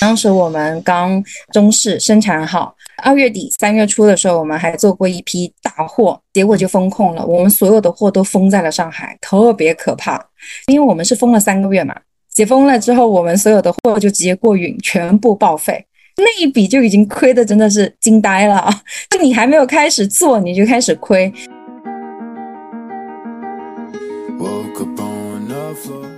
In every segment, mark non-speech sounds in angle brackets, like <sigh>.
当时我们刚中式生产好，二月底三月初的时候，我们还做过一批大货，结果就封控了，我们所有的货都封在了上海，特别可怕。因为我们是封了三个月嘛，解封了之后，我们所有的货就直接过运，全部报废。那一笔就已经亏的真的是惊呆了啊！<laughs> 你还没有开始做，你就开始亏。work upon a phone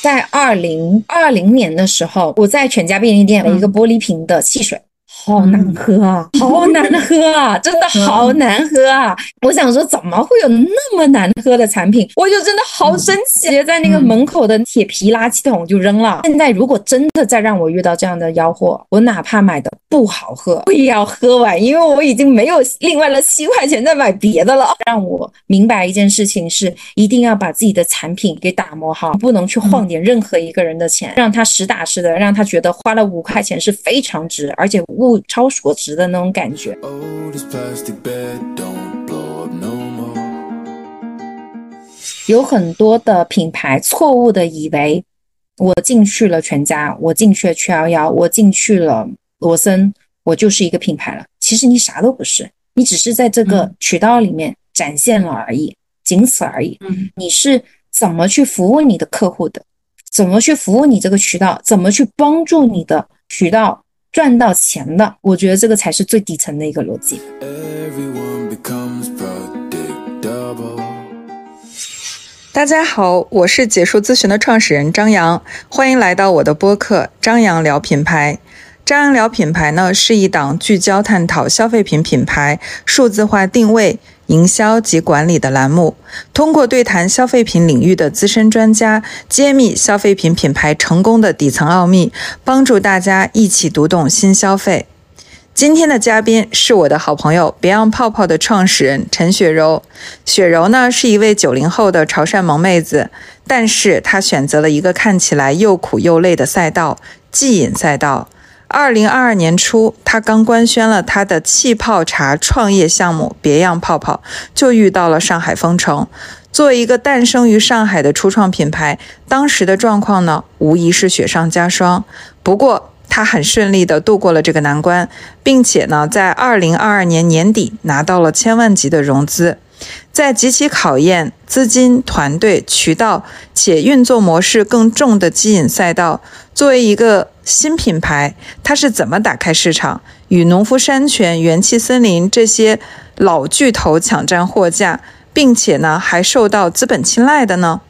在二零二零年的时候，我在全家便利店买一个玻璃瓶的汽水。好难喝啊！好难喝啊！真的好难喝啊！我想说，怎么会有那么难喝的产品？我就真的好生气，在那个门口的铁皮垃圾桶就扔了。现在如果真的再让我遇到这样的妖货，我哪怕买的不好喝，我也要喝完，因为我已经没有另外的七块钱再买别的了。让我明白一件事情是，一定要把自己的产品给打磨好，不能去晃点任何一个人的钱，让他实打实的，让他觉得花了五块钱是非常值，而且物。超所值的那种感觉。有很多的品牌错误的以为我进去了全家，我进去了七幺幺，我进去了罗森，我就是一个品牌了。其实你啥都不是，你只是在这个渠道里面展现了而已，仅此而已。你是怎么去服务你的客户的？怎么去服务你这个渠道？怎么去帮助你的渠道？赚到钱的，我觉得这个才是最底层的一个逻辑。大家好，我是解数咨询的创始人张扬，欢迎来到我的播客《张扬聊品牌》。张扬聊品牌呢，是一档聚焦探讨消费品品牌数字化定位。营销及管理的栏目，通过对谈消费品领域的资深专家，揭秘消费品品牌成功的底层奥秘，帮助大家一起读懂新消费。今天的嘉宾是我的好朋友 Beyond 泡泡的创始人陈雪柔。雪柔呢是一位九零后的潮汕萌妹子，但是她选择了一个看起来又苦又累的赛道——即饮赛道。二零二二年初，他刚官宣了他的气泡茶创业项目“别样泡泡”，就遇到了上海封城。作为一个诞生于上海的初创品牌，当时的状况呢，无疑是雪上加霜。不过，他很顺利地度过了这个难关，并且呢，在二零二二年年底拿到了千万级的融资。在极其考验资金、团队、渠道且运作模式更重的基因赛道，作为一个新品牌，它是怎么打开市场，与农夫山泉、元气森林这些老巨头抢占货架，并且呢还受到资本青睐的呢？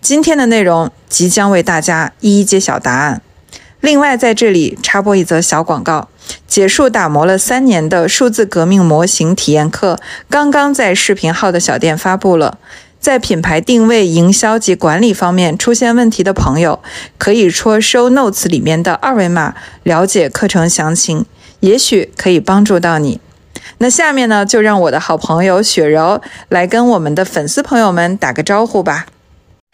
今天的内容即将为大家一一揭晓答案。另外，在这里插播一则小广告。结束打磨了三年的数字革命模型体验课，刚刚在视频号的小店发布了。在品牌定位、营销及管理方面出现问题的朋友，可以戳 Show Notes 里面的二维码了解课程详情，也许可以帮助到你。那下面呢，就让我的好朋友雪柔来跟我们的粉丝朋友们打个招呼吧。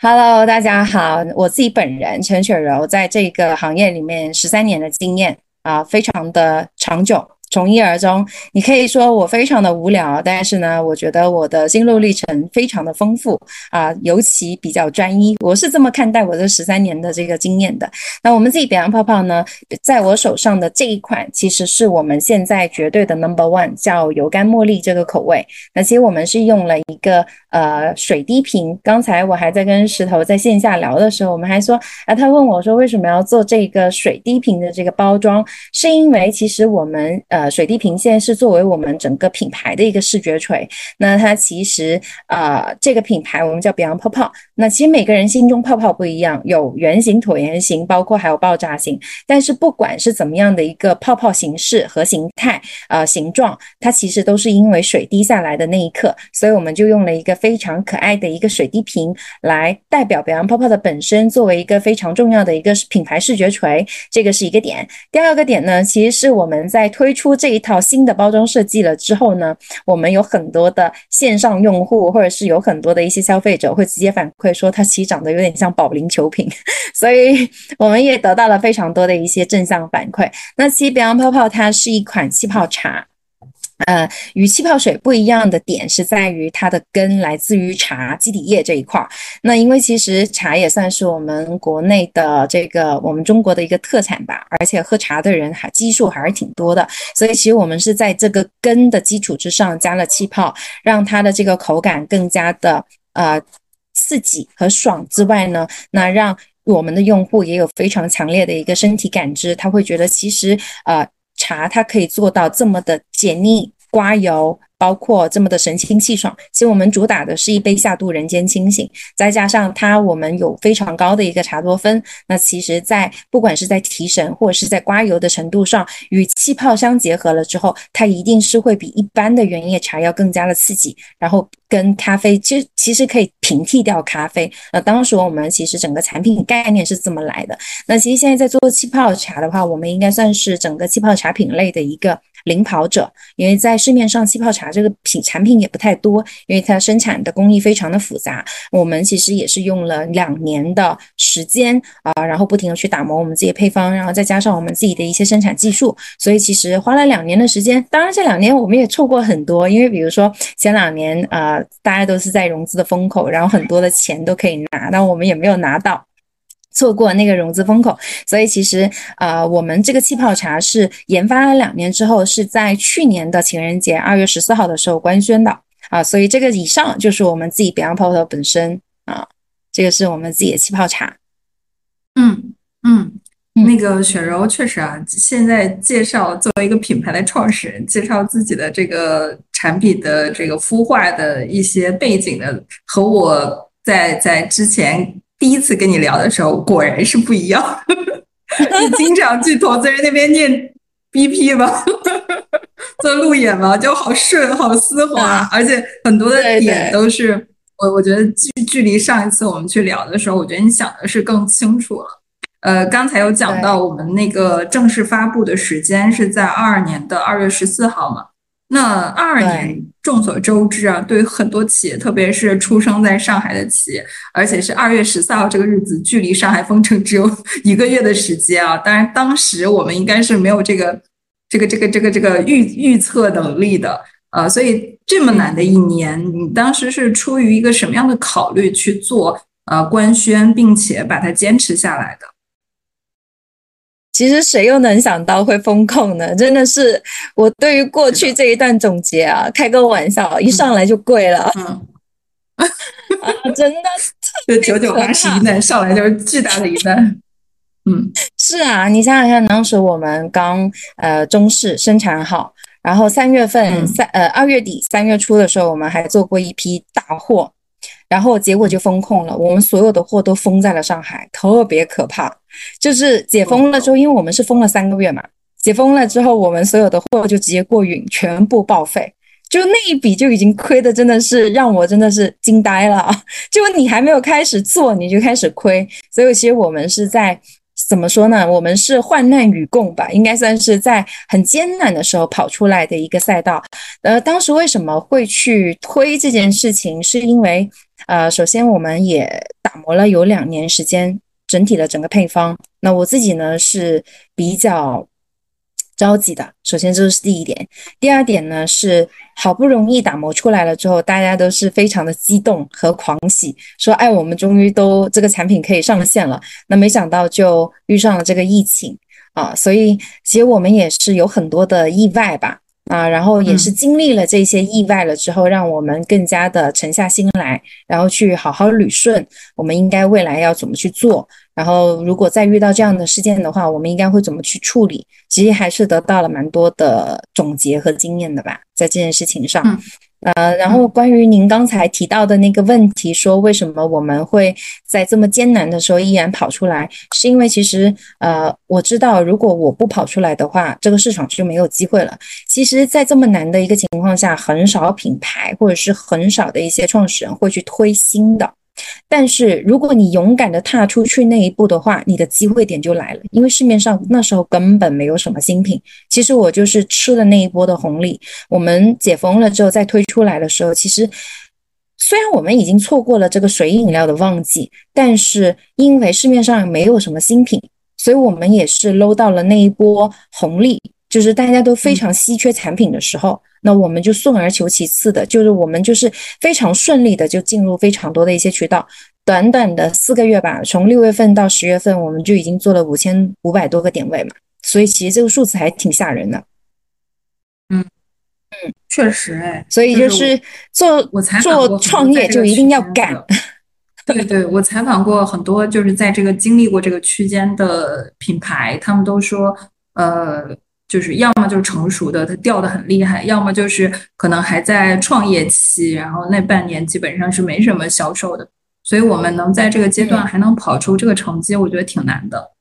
Hello，大家好，我自己本人陈雪柔，在这个行业里面十三年的经验。啊，非常的长久。从一而终，你可以说我非常的无聊，但是呢，我觉得我的心路历程非常的丰富啊，尤其比较专一。我是这么看待我这十三年的这个经验的。那我们自己表扬泡泡呢，在我手上的这一款，其实是我们现在绝对的 number one，叫油甘茉莉这个口味。那其实我们是用了一个呃水滴瓶。刚才我还在跟石头在线下聊的时候，我们还说啊，他问我说为什么要做这个水滴瓶的这个包装，是因为其实我们。呃，呃水滴瓶现在是作为我们整个品牌的一个视觉锤。那它其实啊，这个品牌我们叫 Beyond 泡泡。那其实每个人心中泡泡不一样，有圆形、椭圆形，包括还有爆炸型。但是不管是怎么样的一个泡泡形式和形态呃形状，它其实都是因为水滴下来的那一刻，所以我们就用了一个非常可爱的一个水滴瓶来代表 Beyond 泡泡的本身，作为一个非常重要的一个品牌视觉锤。这个是一个点。第二个点呢，其实是我们在推出。出这一套新的包装设计了之后呢，我们有很多的线上用户，或者是有很多的一些消费者会直接反馈说，它其实长得有点像保龄球瓶，<laughs> 所以我们也得到了非常多的一些正向反馈。那其实 Beyond 泡泡它是一款气泡茶。呃，与气泡水不一样的点是在于它的根来自于茶基底液这一块儿。那因为其实茶也算是我们国内的这个我们中国的一个特产吧，而且喝茶的人还基数还是挺多的，所以其实我们是在这个根的基础之上加了气泡，让它的这个口感更加的呃刺激和爽之外呢，那让我们的用户也有非常强烈的一个身体感知，他会觉得其实呃。茶它可以做到这么的解腻、刮油。包括这么的神清气爽，其实我们主打的是一杯下肚人间清醒，再加上它我们有非常高的一个茶多酚，那其实，在不管是在提神或者是在刮油的程度上，与气泡相结合了之后，它一定是会比一般的原叶茶要更加的刺激，然后跟咖啡其实其实可以平替掉咖啡。那当时我们其实整个产品概念是这么来的。那其实现在在做气泡茶的话，我们应该算是整个气泡茶品类的一个。领跑者，因为在市面上气泡茶这个品产品也不太多，因为它生产的工艺非常的复杂。我们其实也是用了两年的时间啊，然后不停的去打磨我们自己的配方，然后再加上我们自己的一些生产技术，所以其实花了两年的时间。当然这两年我们也错过很多，因为比如说前两年呃大家都是在融资的风口，然后很多的钱都可以拿，但我们也没有拿到。错过那个融资风口，所以其实啊，我们这个气泡茶是研发了两年之后，是在去年的情人节二月十四号的时候官宣的啊，所以这个以上就是我们自己 Beyond Porter 本身啊，这个是我们自己的气泡茶。嗯嗯，那个雪柔确实啊，现在介绍作为一个品牌的创始人，介绍自己的这个产品的这个孵化的一些背景的，和我在在之前。第一次跟你聊的时候，果然是不一样。<laughs> 你经常去投资人那边念 BP 吗？<laughs> 做路演吗？就好顺，好丝滑，而且很多的点都是我我觉得距距离上一次我们去聊的时候，我觉得你想的是更清楚了。呃，刚才有讲到我们那个正式发布的时间是在二二年的二月十四号嘛？那二二年众所周知啊，对于很多企业，特别是出生在上海的企业，而且是二月十四号这个日子，距离上海封城只有 <laughs> 一个月的时间啊。当然，当时我们应该是没有这个、这个、这个、这个、这个预预测能力的，呃，所以这么难的一年，你当时是出于一个什么样的考虑去做呃官宣，并且把它坚持下来的？其实谁又能想到会风控呢？<laughs> 真的是我对于过去这一段总结啊，开个玩笑，一上来就跪了。嗯，<laughs> 啊，真的，<laughs> 这九九八十一难，上来就是巨大的一难。嗯，是啊，你想想看，当时我们刚呃中式生产好，然后三月份三呃二月底三月初的时候，我们还做过一批大货。然后结果就封控了，我们所有的货都封在了上海，特别可怕。就是解封了之后，因为我们是封了三个月嘛，解封了之后，我们所有的货就直接过运，全部报废。就那一笔就已经亏的，真的是让我真的是惊呆了。<laughs> 就你还没有开始做，你就开始亏，所以其实我们是在。怎么说呢？我们是患难与共吧，应该算是在很艰难的时候跑出来的一个赛道。呃，当时为什么会去推这件事情？是因为，呃，首先我们也打磨了有两年时间，整体的整个配方。那我自己呢是比较。着急的，首先这是第一点。第二点呢是好不容易打磨出来了之后，大家都是非常的激动和狂喜，说哎，我们终于都这个产品可以上线了。那没想到就遇上了这个疫情啊，所以其实我们也是有很多的意外吧啊，然后也是经历了这些意外了之后，让我们更加的沉下心来，然后去好好捋顺我们应该未来要怎么去做。然后，如果再遇到这样的事件的话，我们应该会怎么去处理？其实还是得到了蛮多的总结和经验的吧，在这件事情上。呃，然后关于您刚才提到的那个问题，说为什么我们会在这么艰难的时候依然跑出来，是因为其实呃，我知道如果我不跑出来的话，这个市场就没有机会了。其实，在这么难的一个情况下，很少品牌或者是很少的一些创始人会去推新的。但是，如果你勇敢的踏出去那一步的话，你的机会点就来了。因为市面上那时候根本没有什么新品。其实我就是吃了那一波的红利。我们解封了之后再推出来的时候，其实虽然我们已经错过了这个水饮料的旺季，但是因为市面上没有什么新品，所以我们也是搂到了那一波红利。就是大家都非常稀缺产品的时候。那我们就顺而求其次的，就是我们就是非常顺利的就进入非常多的一些渠道，短短的四个月吧，从六月份到十月份，我们就已经做了五千五百多个点位嘛，所以其实这个数字还挺吓人的。嗯嗯，确实哎，所以就是做我做创业就一定要敢。对对，我采访过很多，就是在这个经历过这个区间的品牌，他们都说，呃，就是要么就是成熟的，它掉的很厉害；要么就是可能还在创业期，然后那半年基本上是没什么销售的。所以我们能在这个阶段还能跑出这个成绩，我觉得挺难的。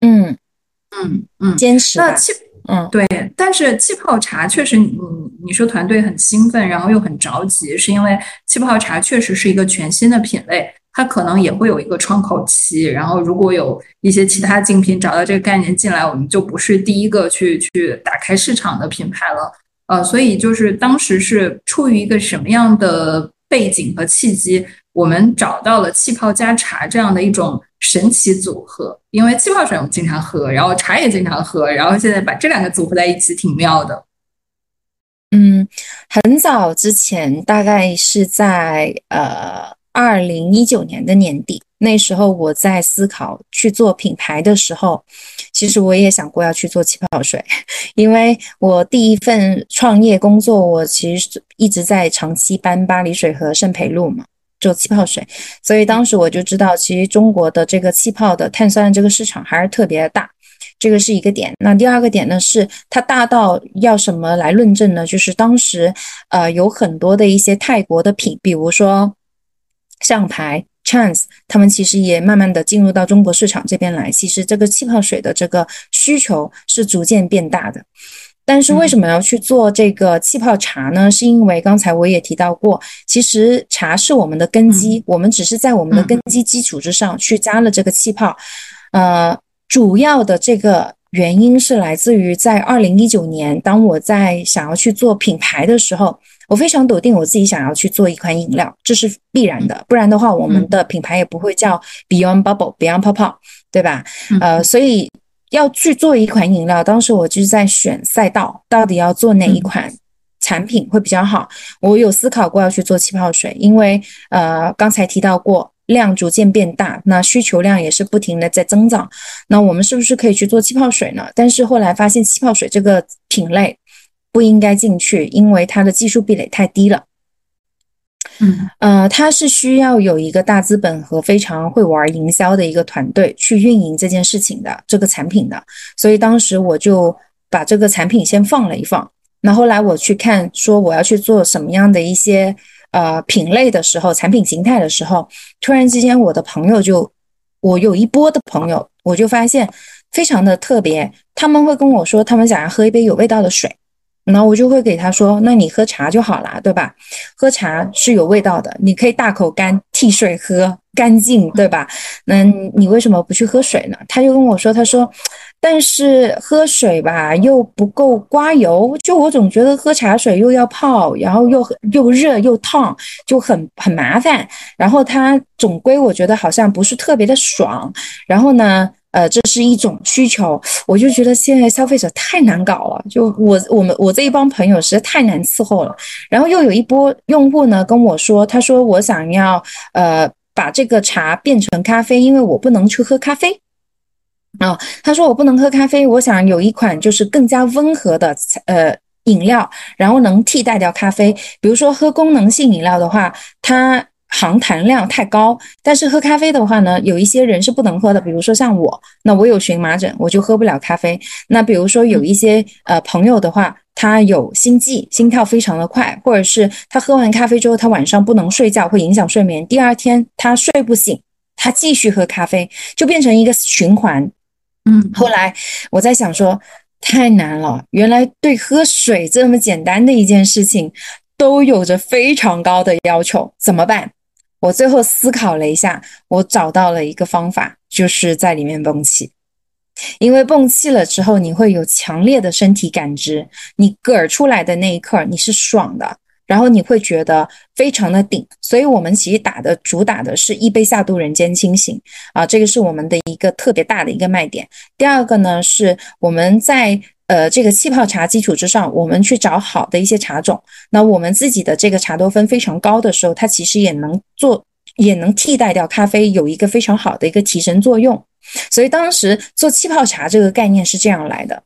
嗯嗯嗯，坚持。那气。嗯，对，但是气泡茶确实，你你说团队很兴奋，然后又很着急，是因为气泡茶确实是一个全新的品类，它可能也会有一个窗口期。然后如果有一些其他竞品找到这个概念进来，我们就不是第一个去去打开市场的品牌了。呃，所以就是当时是出于一个什么样的背景和契机，我们找到了气泡加茶这样的一种。神奇组合，因为气泡水我们经常喝，然后茶也经常喝，然后现在把这两个组合在一起，挺妙的。嗯，很早之前，大概是在呃二零一九年的年底，那时候我在思考去做品牌的时候，其实我也想过要去做气泡水，<laughs> 因为我第一份创业工作，我其实一直在长期搬巴黎水和圣培露嘛。做气泡水，所以当时我就知道，其实中国的这个气泡的碳酸这个市场还是特别的大，这个是一个点。那第二个点呢，是它大到要什么来论证呢？就是当时，呃，有很多的一些泰国的品，比如说象牌、Chance，他们其实也慢慢的进入到中国市场这边来。其实这个气泡水的这个需求是逐渐变大的。但是为什么要去做这个气泡茶呢？是因为刚才我也提到过，其实茶是我们的根基，我们只是在我们的根基基础之上去加了这个气泡。呃，主要的这个原因是来自于在二零一九年，当我在想要去做品牌的时候，我非常笃定我自己想要去做一款饮料，这是必然的，不然的话，我们的品牌也不会叫 Beyond Bubble Beyond 泡泡，对吧？呃，所以。要去做一款饮料，当时我就是在选赛道，到底要做哪一款产品会比较好。我有思考过要去做气泡水，因为呃刚才提到过量逐渐变大，那需求量也是不停的在增长。那我们是不是可以去做气泡水呢？但是后来发现气泡水这个品类不应该进去，因为它的技术壁垒太低了。嗯，呃，它是需要有一个大资本和非常会玩营销的一个团队去运营这件事情的这个产品的，所以当时我就把这个产品先放了一放。那后来我去看说我要去做什么样的一些呃品类的时候，产品形态的时候，突然之间我的朋友就我有一波的朋友，我就发现非常的特别，他们会跟我说他们想要喝一杯有味道的水。然后我就会给他说：“那你喝茶就好了，对吧？喝茶是有味道的，你可以大口干替水喝，干净，对吧？那你为什么不去喝水呢？”他就跟我说：“他说，但是喝水吧又不够刮油，就我总觉得喝茶水又要泡，然后又又热又烫，就很很麻烦。然后他总归我觉得好像不是特别的爽。然后呢？”呃，这是一种需求，我就觉得现在消费者太难搞了，就我我们我这一帮朋友实在太难伺候了。然后又有一波用户呢跟我说，他说我想要呃把这个茶变成咖啡，因为我不能去喝咖啡啊。他说我不能喝咖啡，我想有一款就是更加温和的呃饮料，然后能替代掉咖啡。比如说喝功能性饮料的话，它。含糖量太高，但是喝咖啡的话呢，有一些人是不能喝的，比如说像我，那我有荨麻疹，我就喝不了咖啡。那比如说有一些呃朋友的话，他有心悸，心跳非常的快，或者是他喝完咖啡之后，他晚上不能睡觉，会影响睡眠，第二天他睡不醒，他继续喝咖啡，就变成一个循环。嗯，后来我在想说，太难了，原来对喝水这么简单的一件事情，都有着非常高的要求，怎么办？我最后思考了一下，我找到了一个方法，就是在里面泵气。因为泵气了之后，你会有强烈的身体感知，你嗝出来的那一刻你是爽的，然后你会觉得非常的顶。所以，我们其实打的主打的是一杯下肚，人间清醒啊，这个是我们的一个特别大的一个卖点。第二个呢，是我们在呃这个气泡茶基础之上，我们去找好的一些茶种，那我们自己的这个茶多酚非常高的时候，它其实也能做，也能替代掉咖啡，有一个非常好的一个提神作用。所以当时做气泡茶这个概念是这样来的。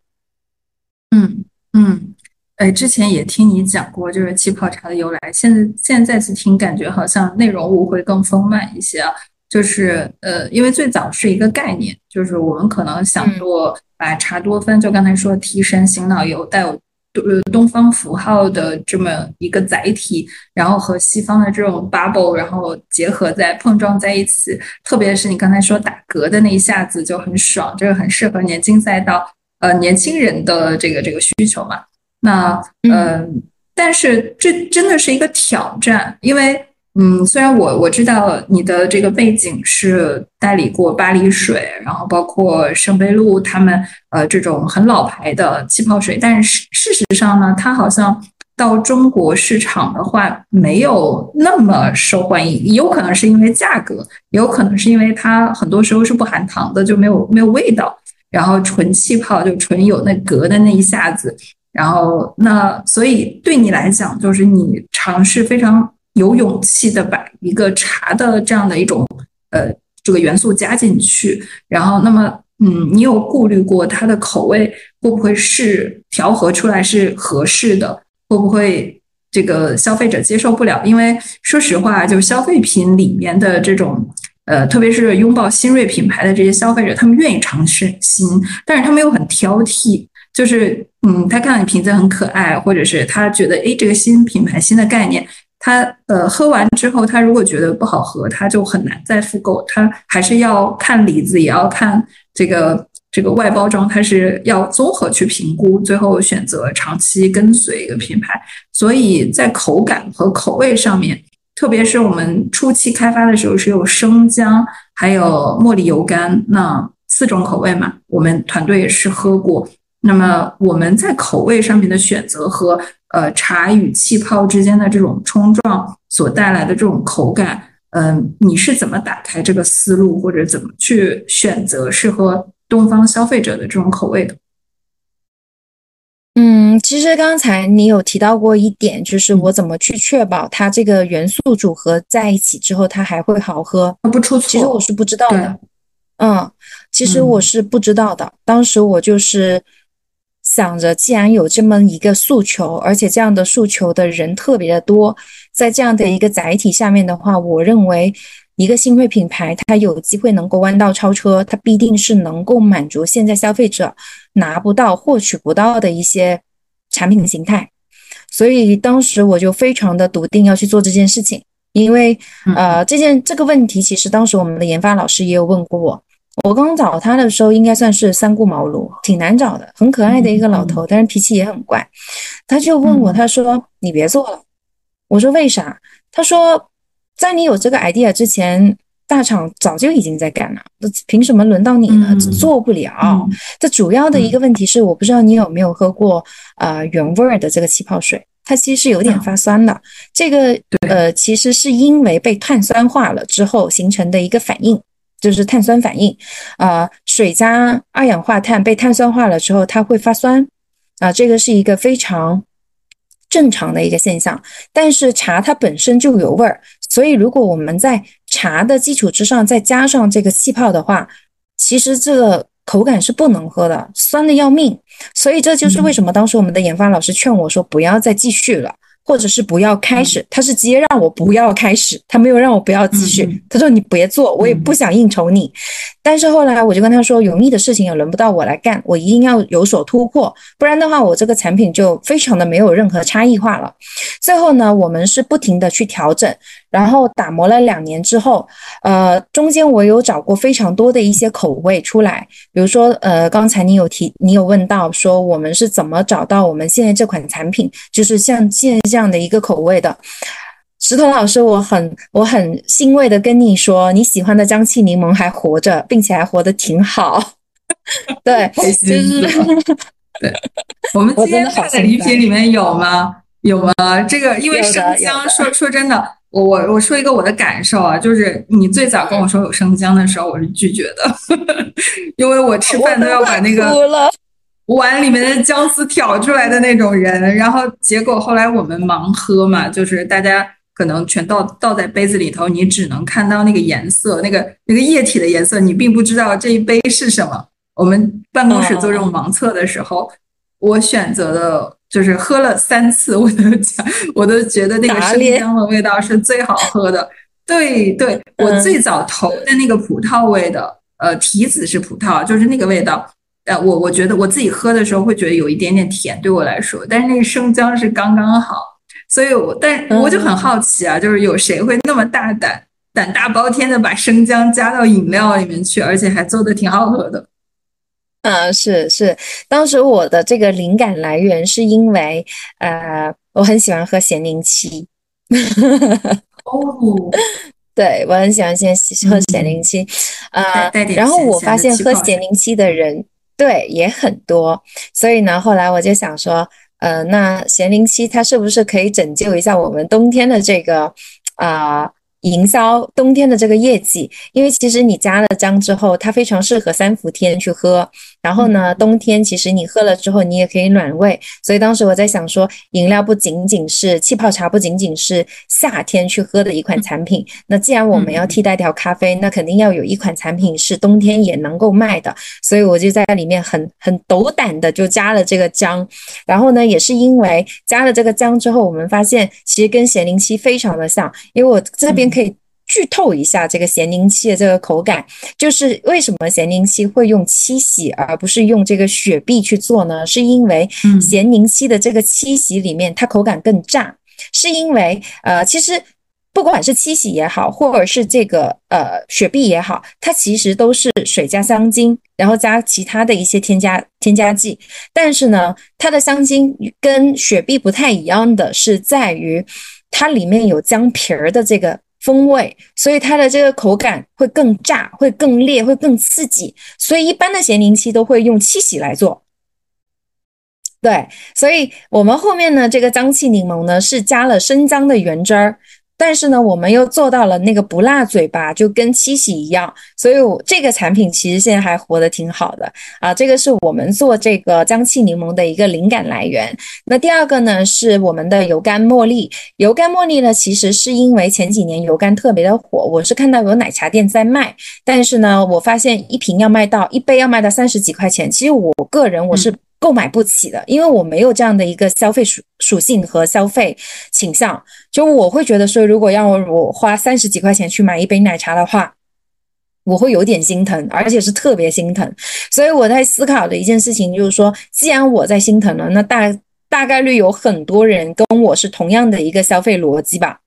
嗯嗯，哎，之前也听你讲过，就是气泡茶的由来。现在现在再次听，感觉好像内容物会更丰满一些啊。就是呃，因为最早是一个概念，就是我们可能想做把茶多酚，就刚才说提神醒脑油，带有呃东方符号的这么一个载体，然后和西方的这种 bubble，然后结合在碰撞在一起。特别是你刚才说打嗝的那一下子就很爽，这个很适合年轻赛道。呃，年轻人的这个这个需求嘛，那嗯，但是这真的是一个挑战，因为嗯，虽然我我知道你的这个背景是代理过巴黎水，然后包括圣杯露他们呃这种很老牌的气泡水，但是事实上呢，它好像到中国市场的话没有那么受欢迎，有可能是因为价格，有可能是因为它很多时候是不含糖的，就没有没有味道。然后纯气泡就纯有那嗝的那一下子，然后那所以对你来讲，就是你尝试非常有勇气的把一个茶的这样的一种呃这个元素加进去，然后那么嗯，你有顾虑过它的口味会不会是调和出来是合适的，会不会这个消费者接受不了？因为说实话，就消费品里面的这种。呃，特别是拥抱新锐品牌的这些消费者，他们愿意尝试新，但是他们又很挑剔。就是，嗯，他看到你瓶子很可爱，或者是他觉得，哎，这个新品牌、新的概念，他呃喝完之后，他如果觉得不好喝，他就很难再复购。他还是要看里子，也要看这个这个外包装，他是要综合去评估，最后选择长期跟随一个品牌。所以在口感和口味上面。特别是我们初期开发的时候是有生姜，还有茉莉油甘，那四种口味嘛，我们团队也是喝过。那么我们在口味上面的选择和呃茶与气泡之间的这种冲撞所带来的这种口感，嗯，你是怎么打开这个思路，或者怎么去选择适合东方消费者的这种口味的？嗯，其实刚才你有提到过一点，就是我怎么去确保它这个元素组合在一起之后，它还会好喝，不出错。其实我是不知道的。嗯，其实我是不知道的。当时我就是想着，既然有这么一个诉求，而且这样的诉求的人特别的多，在这样的一个载体下面的话，我认为。一个新锐品牌，它有机会能够弯道超车，它必定是能够满足现在消费者拿不到、获取不到的一些产品形态。所以当时我就非常的笃定要去做这件事情，因为呃，这件这个问题其实当时我们的研发老师也有问过我。我刚找他的时候，应该算是三顾茅庐，挺难找的，很可爱的一个老头，但是脾气也很怪。他就问我，他说：“你别做了。”我说：“为啥？”他说。在你有这个 idea 之前，大厂早就已经在干了，那凭什么轮到你呢？做不了。这主要的一个问题是，我不知道你有没有喝过呃原味儿的这个气泡水，它其实是有点发酸的。这个呃，其实是因为被碳酸化了之后形成的一个反应，就是碳酸反应。啊，水加二氧化碳被碳酸化了之后，它会发酸。啊，这个是一个非常正常的一个现象。但是茶它本身就有味儿。所以，如果我们在茶的基础之上再加上这个气泡的话，其实这个口感是不能喝的，酸的要命。所以这就是为什么当时我们的研发老师劝我说不要再继续了。或者是不要开始，他是直接让我不要开始，他没有让我不要继续。他说你别做，我也不想应酬你。但是后来我就跟他说，油腻的事情也轮不到我来干，我一定要有所突破，不然的话，我这个产品就非常的没有任何差异化了。最后呢，我们是不停的去调整，然后打磨了两年之后，呃，中间我有找过非常多的一些口味出来，比如说，呃，刚才你有提，你有问到说我们是怎么找到我们现在这款产品，就是像现在这样的一个口味的。石头老师，我很我很欣慰的跟你说，你喜欢的江气柠檬还活着，并且还活得挺好。<laughs> 对，就是 <laughs> 对。我们今天看的礼品里面有吗？有吗？这个因为生姜，说说真的，我我我说一个我的感受啊，就是你最早跟我说有生姜的时候，我是拒绝的，<laughs> 因为我吃饭都要把那个。碗里面的姜丝挑出来的那种人。然后结果后来我们盲喝嘛，就是大家可能全倒倒在杯子里头，你只能看到那个颜色，那个那个液体的颜色，你并不知道这一杯是什么。我们办公室做这种盲测的时候，我选择的就是喝了三次，我都讲，我都觉得那个生姜的味道是最好喝的。对对，我最早投的那个葡萄味的，呃，提子是葡萄，就是那个味道。呃，我我觉得我自己喝的时候会觉得有一点点甜，对我来说，但是那个生姜是刚刚好。所以，我但我就很好奇啊，就是有谁会那么大胆、胆大包天的把生姜加到饮料里面去，而且还做的挺好喝的。嗯，是是，当时我的这个灵感来源是因为，呃，我很喜欢喝咸柠七。<laughs> 哦，对我很喜欢先喝咸柠七，呃，然后我发现喝咸柠七的人对也很多，所以呢，后来我就想说，呃，那咸柠七它是不是可以拯救一下我们冬天的这个啊？营销冬天的这个业绩，因为其实你加了姜之后，它非常适合三伏天去喝。然后呢，冬天其实你喝了之后，你也可以暖胃。所以当时我在想说，饮料不仅仅是气泡茶，不仅仅是夏天去喝的一款产品。那既然我们要替代掉咖啡，那肯定要有一款产品是冬天也能够卖的。所以我就在里面很很斗胆的就加了这个姜。然后呢，也是因为加了这个姜之后，我们发现其实跟咸柠七非常的像，因为我这边。可以剧透一下这个咸柠七的这个口感，就是为什么咸柠七会用七喜而不是用这个雪碧去做呢？是因为咸柠七的这个七喜里面它口感更炸，是因为呃，其实不管是七喜也好，或者是这个呃雪碧也好，它其实都是水加香精，然后加其他的一些添加添加剂，但是呢，它的香精跟雪碧不太一样的是在于它里面有姜皮儿的这个。风味，所以它的这个口感会更炸，会更烈，会更刺激。所以一般的咸柠七都会用七喜来做。对，所以我们后面呢，这个脏器柠檬呢是加了生姜的原汁儿。但是呢，我们又做到了那个不辣嘴巴，就跟七喜一样，所以我这个产品其实现在还活得挺好的啊。这个是我们做这个姜气柠檬的一个灵感来源。那第二个呢，是我们的油甘茉莉。油甘茉莉呢，其实是因为前几年油甘特别的火，我是看到有奶茶店在卖，但是呢，我发现一瓶要卖到一杯要卖到三十几块钱。其实我个人我是。购买不起的，因为我没有这样的一个消费属属性和消费倾向。就我会觉得说，如果要我花三十几块钱去买一杯奶茶的话，我会有点心疼，而且是特别心疼。所以我在思考的一件事情就是说，既然我在心疼了，那大大概率有很多人跟我是同样的一个消费逻辑吧。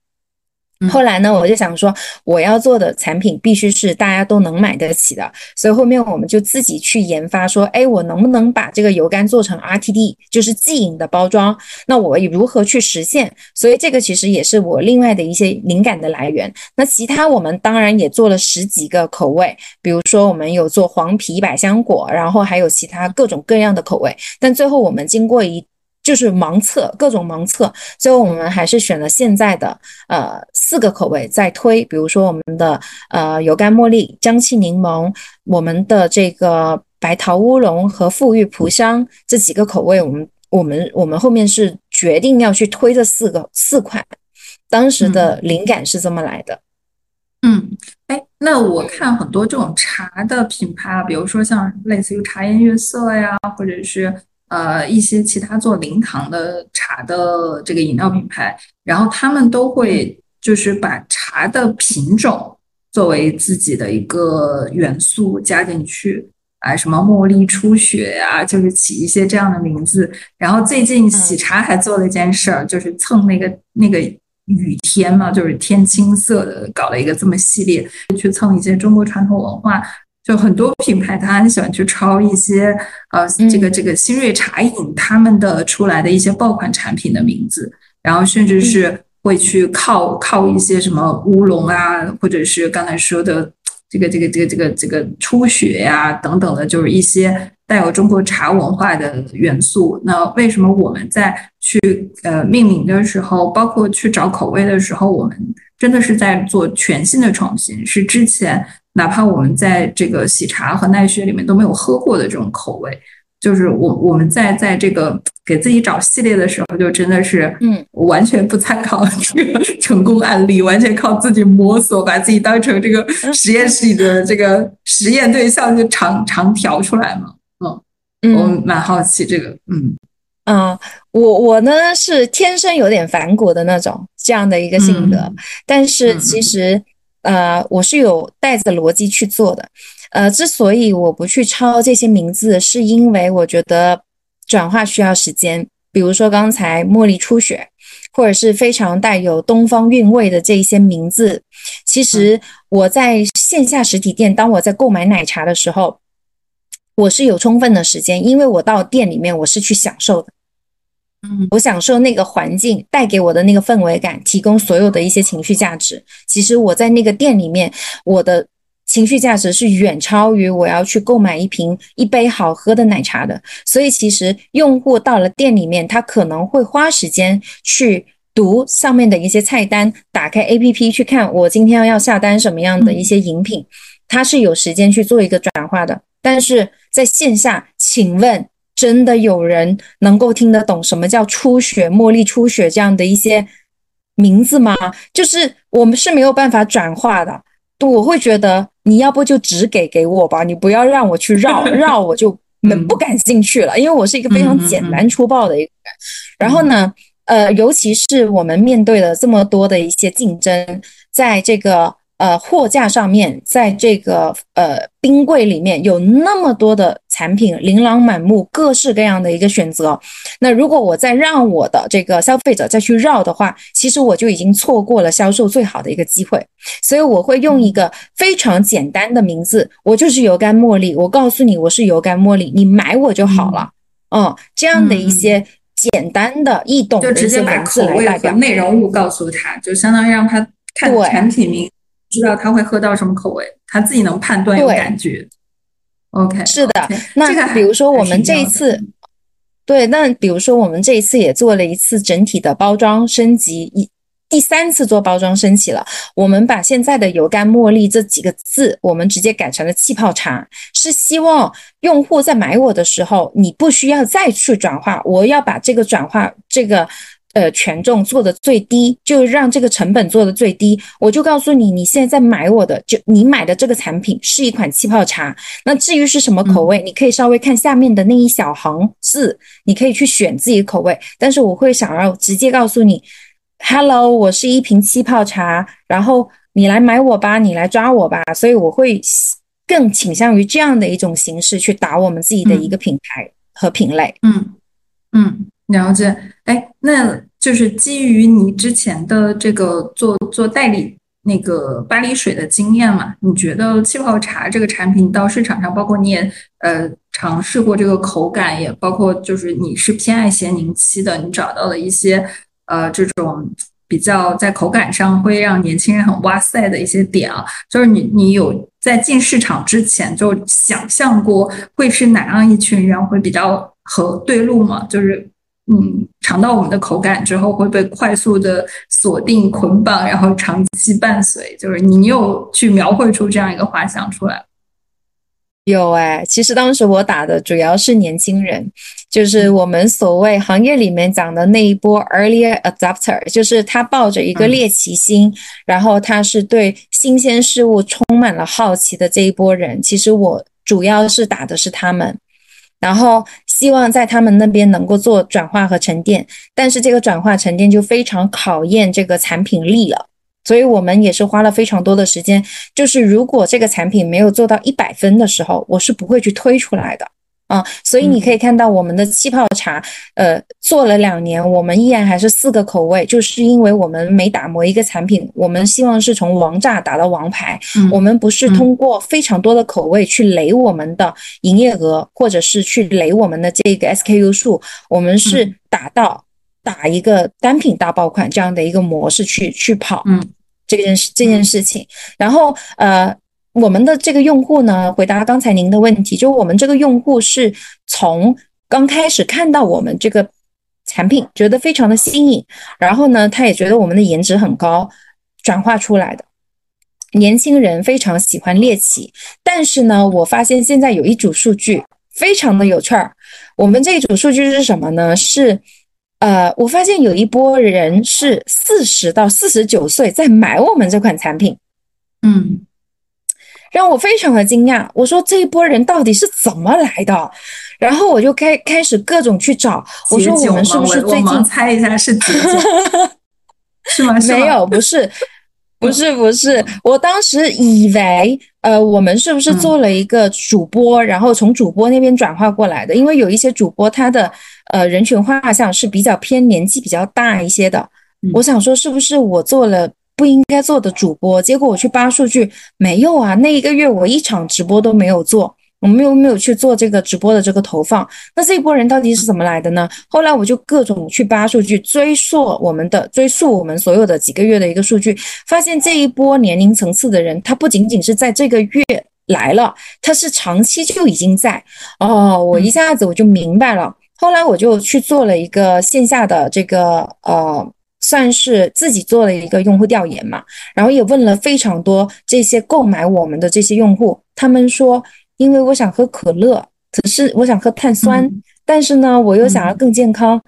后来呢，我就想说，我要做的产品必须是大家都能买得起的，所以后面我们就自己去研发，说，哎，我能不能把这个油柑做成 RTD，就是即饮的包装？那我如何去实现？所以这个其实也是我另外的一些灵感的来源。那其他我们当然也做了十几个口味，比如说我们有做黄皮百香果，然后还有其他各种各样的口味，但最后我们经过一。就是盲测各种盲测，最后我们还是选了现在的呃四个口味在推，比如说我们的呃油甘茉莉、姜气柠檬，我们的这个白桃乌龙和馥郁蒲香这几个口味，我们我们我们后面是决定要去推这四个四款，当时的灵感是这么来的。嗯，哎，那我看很多这种茶的品牌啊，比如说像类似于茶颜悦色呀，或者是。呃，一些其他做零糖的茶的这个饮料品牌，然后他们都会就是把茶的品种作为自己的一个元素加进去，啊，什么茉莉初雪呀，就是起一些这样的名字。然后最近喜茶还做了一件事儿，就是蹭那个那个雨天嘛，就是天青色的，搞了一个这么系列，去蹭一些中国传统文化。就很多品牌，他很喜欢去抄一些，呃，这个这个新锐茶饮他们的出来的一些爆款产品的名字，然后甚至是会去靠靠一些什么乌龙啊，或者是刚才说的这个这个这个这个这个初雪呀等等的，就是一些带有中国茶文化的元素。那为什么我们在去呃命名的时候，包括去找口味的时候，我们真的是在做全新的创新？是之前。哪怕我们在这个喜茶和奈雪里面都没有喝过的这种口味，就是我我们在在这个给自己找系列的时候，就真的是嗯，完全不参考这个 <laughs> 成功案例，完全靠自己摸索，把自己当成这个实验室里的这个实验对象，就长长调出来嘛。嗯，我蛮好奇这个，嗯。嗯，我我呢是天生有点反骨的那种这样的一个性格，但是其实呃我是有带着逻辑去做的，呃，之所以我不去抄这些名字，是因为我觉得转化需要时间。比如说刚才茉莉初雪，或者是非常带有东方韵味的这一些名字，其实我在线下实体店，当我在购买奶茶的时候。我是有充分的时间，因为我到店里面我是去享受的，嗯，我享受那个环境带给我的那个氛围感，提供所有的一些情绪价值。其实我在那个店里面，我的情绪价值是远超于我要去购买一瓶一杯好喝的奶茶的。所以其实用户到了店里面，他可能会花时间去读上面的一些菜单，打开 APP 去看我今天要下单什么样的一些饮品，他是有时间去做一个转化的。但是在线下，请问真的有人能够听得懂什么叫初雪、茉莉初雪这样的一些名字吗？就是我们是没有办法转化的。我会觉得你要不就只给给我吧，你不要让我去绕 <laughs> 绕，我就不感兴趣了。因为我是一个非常简单粗暴的一个人。然后呢，呃，尤其是我们面对了这么多的一些竞争，在这个。呃，货架上面，在这个呃冰柜里面有那么多的产品，琳琅满目，各式各样的一个选择。那如果我再让我的这个消费者再去绕的话，其实我就已经错过了销售最好的一个机会。所以我会用一个非常简单的名字，我就是油甘茉莉。我告诉你，我是油甘茉莉，你买我就好了。嗯，这样的一些简单的易懂的一些文字来代表内容物，告诉他就相当于让他看产品名。知道他会喝到什么口味，他自己能判断有感觉。OK，是的。那比如说我们这一次，对，那比如说我们这一次也做了一次整体的包装升级，一第三次做包装升级了。我们把现在的油甘茉莉这几个字，我们直接改成了气泡茶，是希望用户在买我的时候，你不需要再去转化，我要把这个转化这个。呃，权重做的最低，就让这个成本做的最低。我就告诉你，你现在在买我的，就你买的这个产品是一款气泡茶。那至于是什么口味，你可以稍微看下面的那一小行字，你可以去选自己的口味。但是我会想要直接告诉你，Hello，我是一瓶气泡茶，然后你来买我吧，你来抓我吧。所以我会更倾向于这样的一种形式去打我们自己的一个品牌和品类。嗯嗯。了解，哎，那就是基于你之前的这个做做代理那个巴黎水的经验嘛？你觉得气泡茶这个产品到市场上，包括你也呃尝试过这个口感，也包括就是你是偏爱咸柠七的，你找到了一些呃这种比较在口感上会让年轻人很哇塞的一些点啊，就是你你有在进市场之前就想象过会是哪样一群人会比较和对路吗？就是。嗯，尝到我们的口感之后会被快速的锁定捆绑，然后长期伴随。就是你有去描绘出这样一个画像出来？有哎，其实当时我打的主要是年轻人，就是我们所谓行业里面讲的那一波 early adopter，就是他抱着一个猎奇心，然后他是对新鲜事物充满了好奇的这一波人。其实我主要是打的是他们。然后希望在他们那边能够做转化和沉淀，但是这个转化沉淀就非常考验这个产品力了，所以我们也是花了非常多的时间。就是如果这个产品没有做到一百分的时候，我是不会去推出来的。啊，所以你可以看到我们的气泡茶，呃，做了两年，我们依然还是四个口味，就是因为我们每打磨一个产品，我们希望是从王炸打到王牌。我们不是通过非常多的口味去垒我们的营业额，或者是去垒我们的这个 SKU 数，我们是打到打一个单品大爆款这样的一个模式去去跑。嗯，这件事这件事情，然后呃。我们的这个用户呢，回答刚才您的问题，就我们这个用户是从刚开始看到我们这个产品，觉得非常的新颖，然后呢，他也觉得我们的颜值很高，转化出来的。年轻人非常喜欢猎奇，但是呢，我发现现在有一组数据非常的有趣儿，我们这组数据是什么呢？是，呃，我发现有一波人是四十到四十九岁在买我们这款产品，嗯，让我非常的惊讶。我说这一波人到底是怎么来的？然后我就开开始各种去找，我说我们是不是最近猜一下是解酒？<laughs> 是吗？没有，不是。不是不是，我当时以为，呃，我们是不是做了一个主播，然后从主播那边转化过来的？因为有一些主播他的呃人群画像是比较偏年纪比较大一些的，我想说是不是我做了不应该做的主播？结果我去扒数据，没有啊，那一个月我一场直播都没有做。我们又没有去做这个直播的这个投放，那这一波人到底是怎么来的呢？后来我就各种去扒数据，追溯我们的追溯我们所有的几个月的一个数据，发现这一波年龄层次的人，他不仅仅是在这个月来了，他是长期就已经在。哦，我一下子我就明白了。后来我就去做了一个线下的这个呃，算是自己做了一个用户调研嘛，然后也问了非常多这些购买我们的这些用户，他们说。因为我想喝可乐，可是我想喝碳酸，但是呢，我又想要更健康。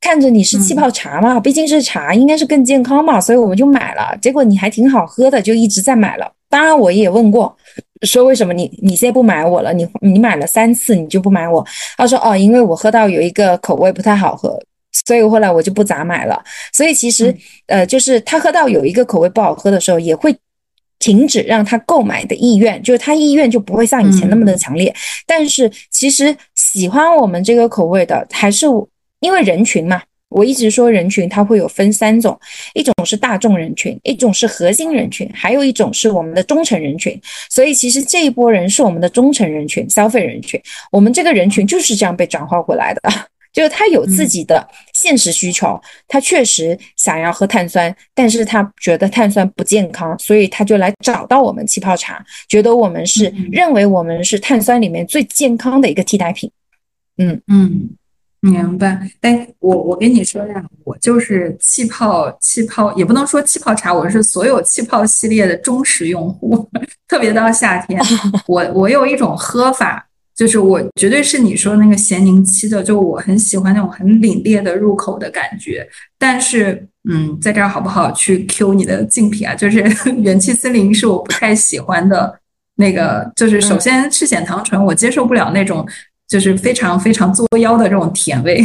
看着你是气泡茶嘛，毕竟是茶，应该是更健康嘛，所以我们就买了。结果你还挺好喝的，就一直在买了。当然，我也问过，说为什么你你现在不买我了？你你买了三次，你就不买我？他说哦，因为我喝到有一个口味不太好喝，所以后来我就不咋买了。所以其实呃，就是他喝到有一个口味不好喝的时候，也会。停止让他购买的意愿，就是他意愿就不会像以前那么的强烈。但是其实喜欢我们这个口味的，还是因为人群嘛。我一直说人群它会有分三种，一种是大众人群，一种是核心人群，还有一种是我们的忠诚人群。所以其实这一波人是我们的忠诚人群、消费人群。我们这个人群就是这样被转化回来的。就是他有自己的现实需求，他确实想要喝碳酸，但是他觉得碳酸不健康，所以他就来找到我们气泡茶，觉得我们是认为我们是碳酸里面最健康的一个替代品。嗯嗯，明白。哎，我我跟你说呀，我就是气泡气泡，也不能说气泡茶，我是所有气泡系列的忠实用户，<laughs> 特别到夏天，<laughs> 我我有一种喝法。就是我绝对是你说那个咸宁七的，就我很喜欢那种很凛冽的入口的感觉。但是，嗯，在这儿好不好去 Q 你的竞品啊？就是 <laughs> 元气森林是我不太喜欢的那个，就是首先赤藓糖醇我接受不了那种就是非常非常作妖的这种甜味，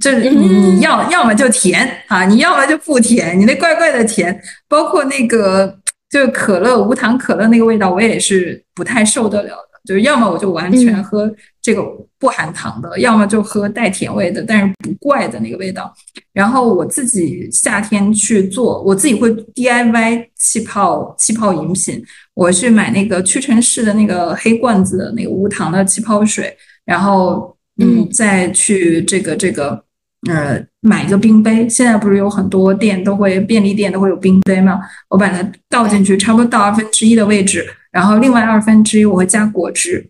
就是你要要么就甜啊，你要么就不甜，你那怪怪的甜，包括那个就是可乐无糖可乐那个味道，我也是不太受得了。就是要么我就完全喝这个不含糖的，要么就喝带甜味的，但是不怪的那个味道。然后我自己夏天去做，我自己会 DIY 气泡气泡饮品。我去买那个屈臣氏的那个黑罐子的那个无糖的气泡水，然后嗯，再去这个这个呃买一个冰杯。现在不是有很多店都会便利店都会有冰杯吗？我把它倒进去，差不多倒二分之一的位置。然后另外二分之一我会加果汁，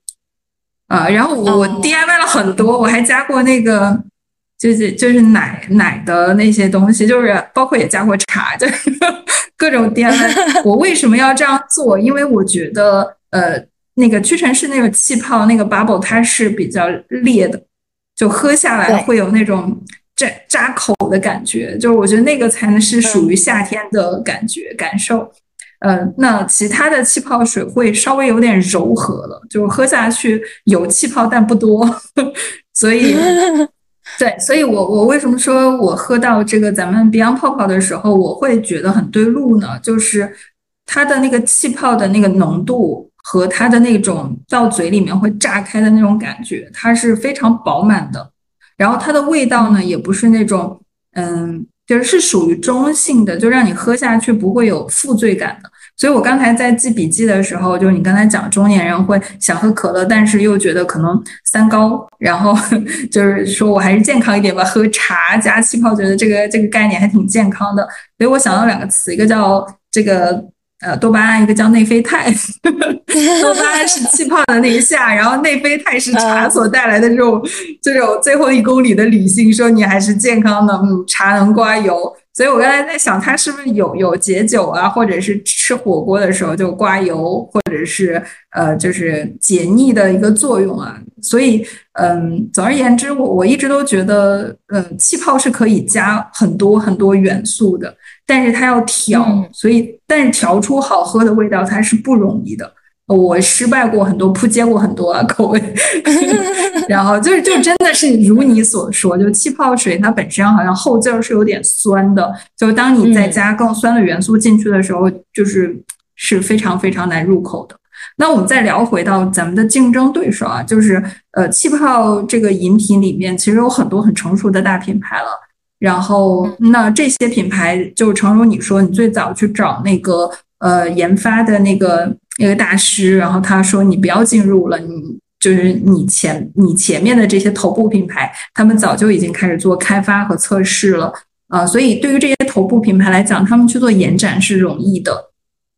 啊，然后我 DIY 了很多，我还加过那个就是就是奶奶的那些东西，就是包括也加过茶，<laughs> 就是各种 DIY。我为什么要这样做？因为我觉得呃那个屈臣氏那个气泡那个 bubble 它是比较烈的，就喝下来会有那种扎扎口的感觉，就是我觉得那个才能是属于夏天的感觉感受。呃，那其他的气泡水会稍微有点柔和了，就喝下去有气泡但不多，<laughs> 所以，<laughs> 对，所以我我为什么说我喝到这个咱们 Beyond 泡泡的时候，我会觉得很对路呢？就是它的那个气泡的那个浓度和它的那种到嘴里面会炸开的那种感觉，它是非常饱满的，然后它的味道呢，也不是那种嗯。就是是属于中性的，就让你喝下去不会有负罪感的。所以我刚才在记笔记的时候，就是你刚才讲中年人会想喝可乐，但是又觉得可能三高，然后 <laughs> 就是说我还是健康一点吧，喝茶加气泡，觉得这个这个概念还挺健康的。所以我想到两个词，一个叫这个。呃，多巴胺一个叫内啡肽，<laughs> 多巴胺是气泡的那一下，然后内啡肽是茶所带来的这种这种最后一公里的理性，说你还是健康的，嗯，茶能刮油，所以我刚才在想，它是不是有有解酒啊，或者是吃火锅的时候就刮油，或者是呃，就是解腻的一个作用啊？所以，嗯，总而言之，我我一直都觉得，嗯，气泡是可以加很多很多元素的，但是它要调，所以，但是调出好喝的味道，它是不容易的。我失败过很多，扑街过很多啊口味，<laughs> <laughs> 然后就是就真的是如你所说，就气泡水它本身好像后劲儿是有点酸的，就当你再加更酸的元素进去的时候，就是是非常非常难入口的。那我们再聊回到咱们的竞争对手啊，就是呃气泡这个饮品里面其实有很多很成熟的大品牌了，然后那这些品牌就诚如你说，你最早去找那个呃研发的那个。一个大师，然后他说：“你不要进入了，你就是你前你前面的这些头部品牌，他们早就已经开始做开发和测试了啊。所以对于这些头部品牌来讲，他们去做延展是容易的。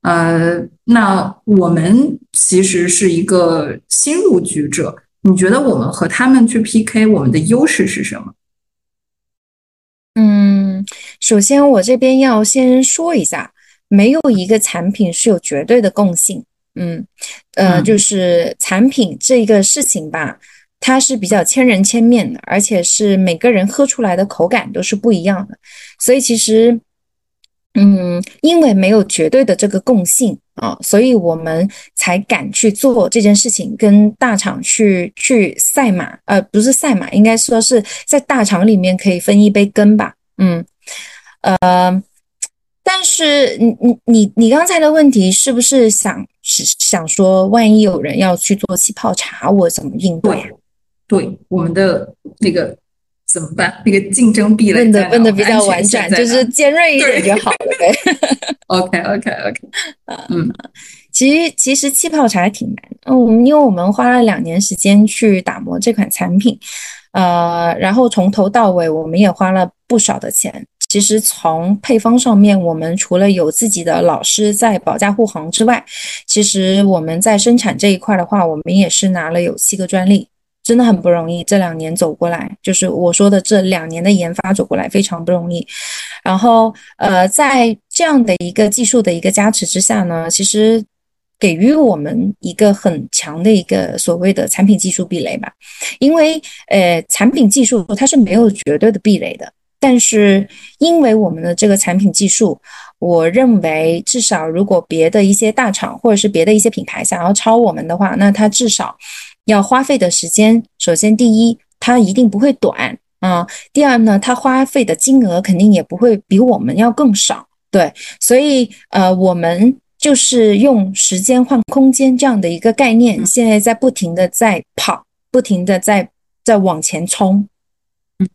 呃，那我们其实是一个新入局者，你觉得我们和他们去 PK，我们的优势是什么？”嗯，首先我这边要先说一下，没有一个产品是有绝对的共性。嗯，呃，就是产品这个事情吧，它是比较千人千面的，而且是每个人喝出来的口感都是不一样的，所以其实，嗯，因为没有绝对的这个共性啊，所以我们才敢去做这件事情，跟大厂去去赛马，呃，不是赛马，应该说是在大厂里面可以分一杯羹吧，嗯，呃。但是你你你你刚才的问题是不是想想说，万一有人要去做气泡茶，我怎么应对？对，我们的那个怎么办？那个竞争壁垒问的问的比较婉转，就是尖锐一点就好了呗。<laughs> OK OK OK，<laughs> 嗯，其实其实气泡茶挺难，嗯，因为我们花了两年时间去打磨这款产品，呃，然后从头到尾我们也花了不少的钱。其实从配方上面，我们除了有自己的老师在保驾护航之外，其实我们在生产这一块的话，我们也是拿了有七个专利，真的很不容易。这两年走过来，就是我说的这两年的研发走过来非常不容易。然后，呃，在这样的一个技术的一个加持之下呢，其实给予我们一个很强的一个所谓的产品技术壁垒吧，因为呃，产品技术它是没有绝对的壁垒的。但是，因为我们的这个产品技术，我认为至少如果别的一些大厂或者是别的一些品牌想要抄我们的话，那它至少要花费的时间，首先第一，它一定不会短啊；第二呢，它花费的金额肯定也不会比我们要更少。对，所以呃，我们就是用时间换空间这样的一个概念，现在在不停的在跑，不停的在在往前冲。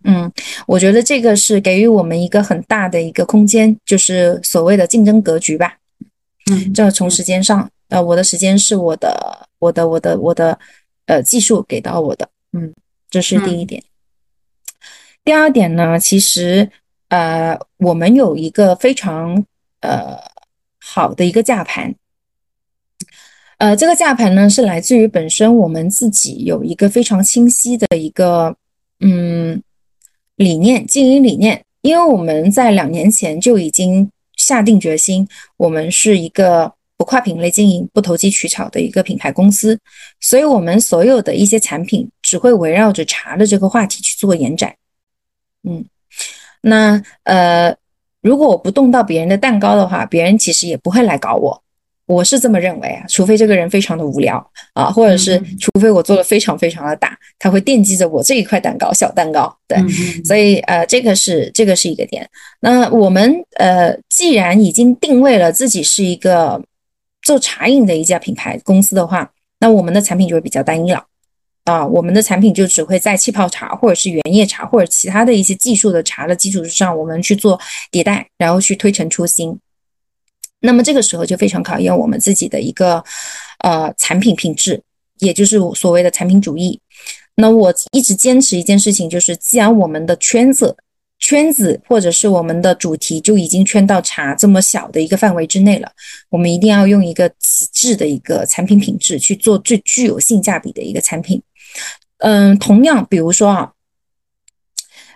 嗯我觉得这个是给予我们一个很大的一个空间，就是所谓的竞争格局吧。嗯，这从时间上，呃，我的时间是我的，我的，我的，我的，呃，技术给到我的。嗯，这是第一点。第二点呢，其实，呃，我们有一个非常呃好的一个架盘。呃，这个架盘呢是来自于本身我们自己有一个非常清晰的一个，嗯。理念经营理念，因为我们在两年前就已经下定决心，我们是一个不跨品类经营、不投机取巧的一个品牌公司，所以我们所有的一些产品只会围绕着茶的这个话题去做延展。嗯，那呃，如果我不动到别人的蛋糕的话，别人其实也不会来搞我。我是这么认为啊，除非这个人非常的无聊啊，或者是除非我做的非常非常的大，他会惦记着我这一块蛋糕，小蛋糕。对，所以呃，这个是这个是一个点。那我们呃，既然已经定位了自己是一个做茶饮的一家品牌公司的话，那我们的产品就会比较单一了啊，我们的产品就只会在气泡茶或者是原叶茶或者其他的一些技术的茶的基础之上，我们去做迭代，然后去推陈出新。那么这个时候就非常考验我们自己的一个呃产品品质，也就是所谓的产品主义。那我一直坚持一件事情，就是既然我们的圈子圈子或者是我们的主题就已经圈到茶这么小的一个范围之内了，我们一定要用一个极致的一个产品品质去做最具有性价比的一个产品。嗯，同样，比如说啊，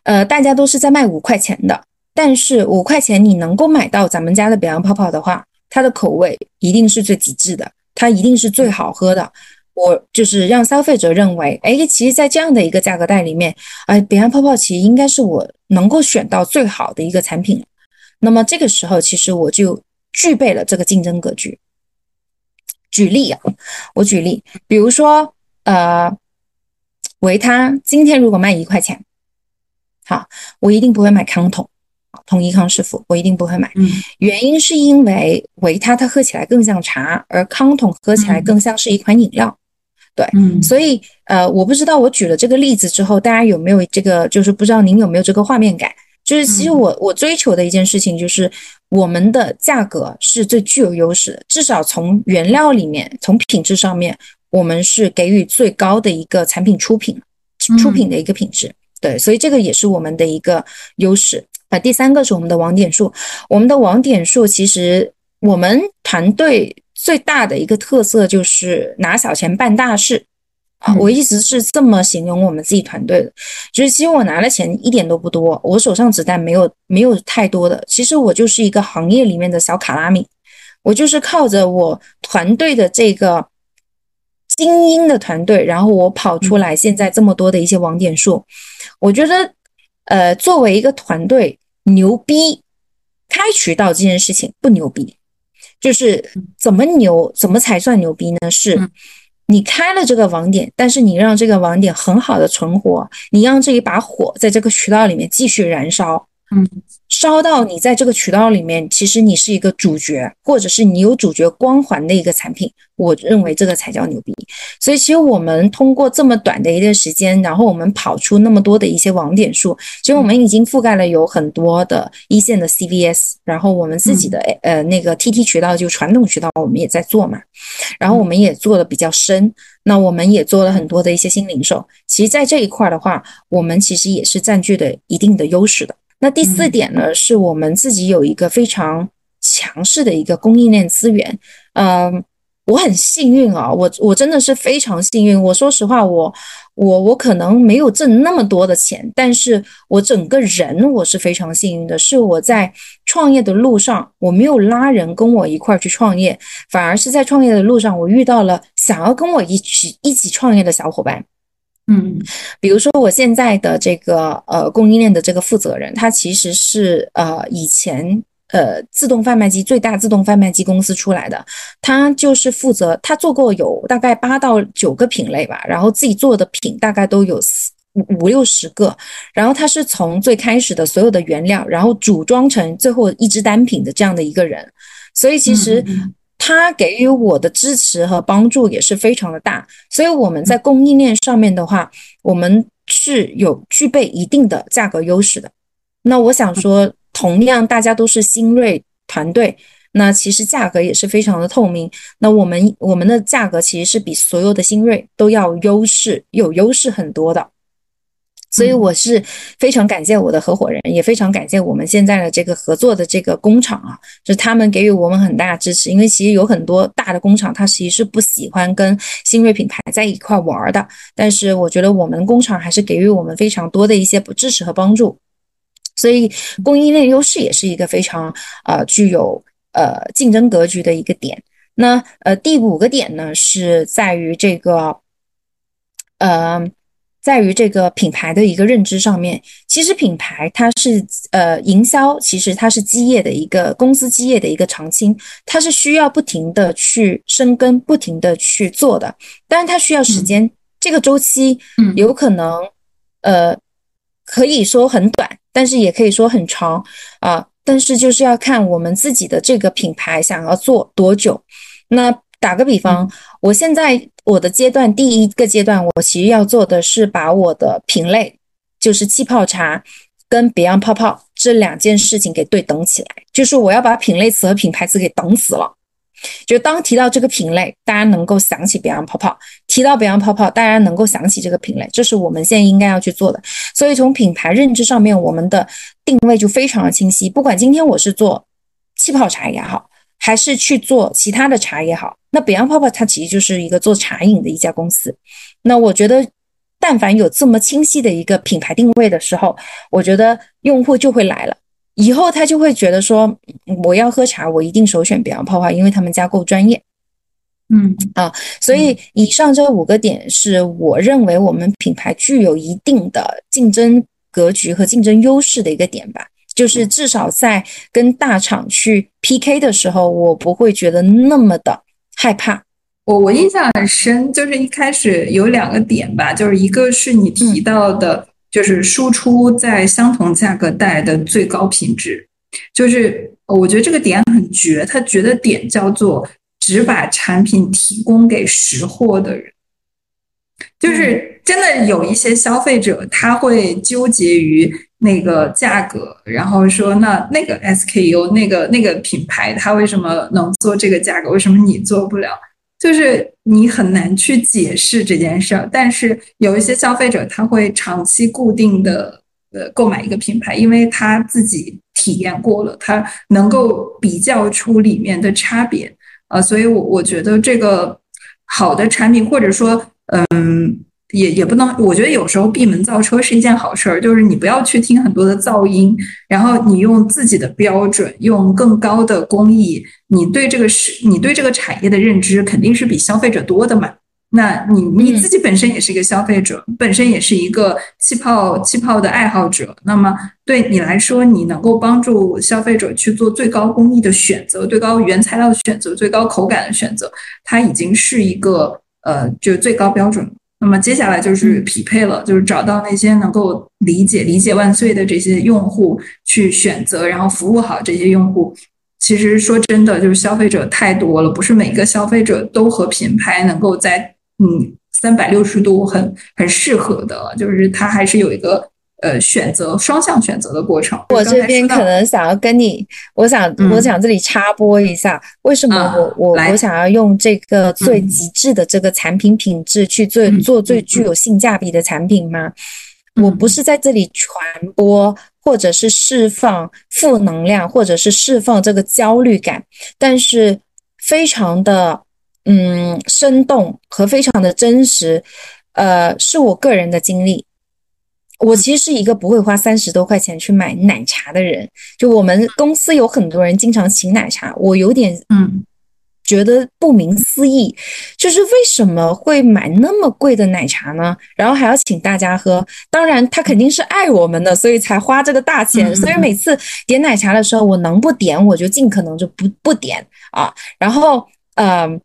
呃，大家都是在卖五块钱的。但是五块钱你能够买到咱们家的北洋泡泡的话，它的口味一定是最极致的，它一定是最好喝的。我就是让消费者认为，哎，其实，在这样的一个价格带里面，哎，北洋泡泡其实应该是我能够选到最好的一个产品。那么这个时候，其实我就具备了这个竞争格局。举例啊，我举例，比如说，呃，维他今天如果卖一块钱，好，我一定不会买康桶，统一康师傅，我一定不会买。原因是因为维他它喝起来更像茶，而康统喝起来更像是一款饮料。对，嗯所以呃，我不知道我举了这个例子之后，大家有没有这个，就是不知道您有没有这个画面感？就是其实我我追求的一件事情就是我们的价格是最具有优势的，至少从原料里面，从品质上面，我们是给予最高的一个产品出品出品的一个品质。对，所以这个也是我们的一个优势。啊，第三个是我们的网点数，我们的网点数其实我们团队。最大的一个特色就是拿小钱办大事。啊！我一直是这么形容我们自己团队的，就是其实我拿的钱一点都不多，我手上子弹没有没有太多的，其实我就是一个行业里面的小卡拉米，我就是靠着我团队的这个精英的团队，然后我跑出来现在这么多的一些网点数，我觉得呃，作为一个团队牛逼，开渠道这件事情不牛逼。就是怎么牛，怎么才算牛逼呢？是，你开了这个网点，但是你让这个网点很好的存活，你让这一把火在这个渠道里面继续燃烧。嗯，烧到你在这个渠道里面，其实你是一个主角，或者是你有主角光环的一个产品，我认为这个才叫牛逼。所以，其实我们通过这么短的一段时间，然后我们跑出那么多的一些网点数，其实我们已经覆盖了有很多的一线的 CVS，然后我们自己的呃那个 TT 渠道就传统渠道，我们也在做嘛，然后我们也做的比较深，那我们也做了很多的一些新零售。其实，在这一块的话，我们其实也是占据的一定的优势的。那第四点呢，是我们自己有一个非常强势的一个供应链资源。嗯，我很幸运啊，我我真的是非常幸运。我说实话，我我我可能没有挣那么多的钱，但是我整个人我是非常幸运的。是我在创业的路上，我没有拉人跟我一块儿去创业，反而是在创业的路上，我遇到了想要跟我一起一起创业的小伙伴。嗯，比如说我现在的这个呃供应链的这个负责人，他其实是呃以前呃自动贩卖机最大自动贩卖机公司出来的，他就是负责他做过有大概八到九个品类吧，然后自己做的品大概都有四五五六十个，然后他是从最开始的所有的原料，然后组装成最后一支单品的这样的一个人，所以其实。他给予我的支持和帮助也是非常的大，所以我们在供应链上面的话，我们是有具备一定的价格优势的。那我想说，同样大家都是新锐团队，那其实价格也是非常的透明。那我们我们的价格其实是比所有的新锐都要优势，有优势很多的。所以我是非常感谢我的合伙人，也非常感谢我们现在的这个合作的这个工厂啊，就是他们给予我们很大的支持。因为其实有很多大的工厂，它其实是不喜欢跟新锐品牌在一块玩的。但是我觉得我们工厂还是给予我们非常多的一些支持和帮助。所以供应链优势也是一个非常呃具有呃竞争格局的一个点。那呃第五个点呢是在于这个呃。在于这个品牌的一个认知上面，其实品牌它是呃营销，其实它是基业的一个公司基业的一个长青，它是需要不停的去深耕，不停的去做的。当然它需要时间，这个周期有可能呃可以说很短，但是也可以说很长啊。但是就是要看我们自己的这个品牌想要做多久。那打个比方，我现在。我的阶段第一个阶段，我其实要做的是把我的品类，就是气泡茶跟 Beyond 泡泡这两件事情给对等起来，就是我要把品类词和品牌词给等死了。就当提到这个品类，大家能够想起 Beyond 泡泡；提到 Beyond 泡泡，大家能够想起这个品类，这是我们现在应该要去做的。所以从品牌认知上面，我们的定位就非常的清晰。不管今天我是做气泡茶也好。还是去做其他的茶也好，那 Beyond 泡泡它其实就是一个做茶饮的一家公司。那我觉得，但凡有这么清晰的一个品牌定位的时候，我觉得用户就会来了。以后他就会觉得说，我要喝茶，我一定首选北洋泡泡，因为他们家够专业。嗯啊，所以以上这五个点是我认为我们品牌具有一定的竞争格局和竞争优势的一个点吧。就是至少在跟大厂去 PK 的时候，我不会觉得那么的害怕。我我印象很深，就是一开始有两个点吧，就是一个是你提到的，就是输出在相同价格带的最高品质，就是我觉得这个点很绝，他觉得点叫做只把产品提供给识货的人。就是真的有一些消费者，他会纠结于那个价格，然后说那那个 SKU 那个那个品牌，它为什么能做这个价格？为什么你做不了？就是你很难去解释这件事儿。但是有一些消费者，他会长期固定的呃购买一个品牌，因为他自己体验过了，他能够比较出里面的差别啊。所以，我我觉得这个好的产品，或者说。嗯，也也不能，我觉得有时候闭门造车是一件好事儿，就是你不要去听很多的噪音，然后你用自己的标准，用更高的工艺，你对这个是，你对这个产业的认知肯定是比消费者多的嘛。那你你自己本身也是一个消费者，本身也是一个气泡气泡的爱好者，那么对你来说，你能够帮助消费者去做最高工艺的选择，最高原材料的选择，最高口感的选择，它已经是一个。呃，就是最高标准。那么接下来就是匹配了，就是找到那些能够理解、理解万岁的这些用户去选择，然后服务好这些用户。其实说真的，就是消费者太多了，不是每个消费者都和品牌能够在嗯三百六十度很很适合的，就是它还是有一个。呃，选择双向选择的过程。我这边可能想要跟你，我想，我想这里插播一下，为什么我我我想要用这个最极致的这个产品品质去做做最具有性价比的产品吗？我不是在这里传播或者是释放负能量，或者是释放这个焦虑感，但是非常的嗯生动和非常的真实，呃，是我个人的经历。我其实是一个不会花三十多块钱去买奶茶的人，就我们公司有很多人经常请奶茶，我有点嗯觉得不明思议，就是为什么会买那么贵的奶茶呢？然后还要请大家喝，当然他肯定是爱我们的，所以才花这个大钱。所以每次点奶茶的时候，我能不点我就尽可能就不不点啊。然后嗯。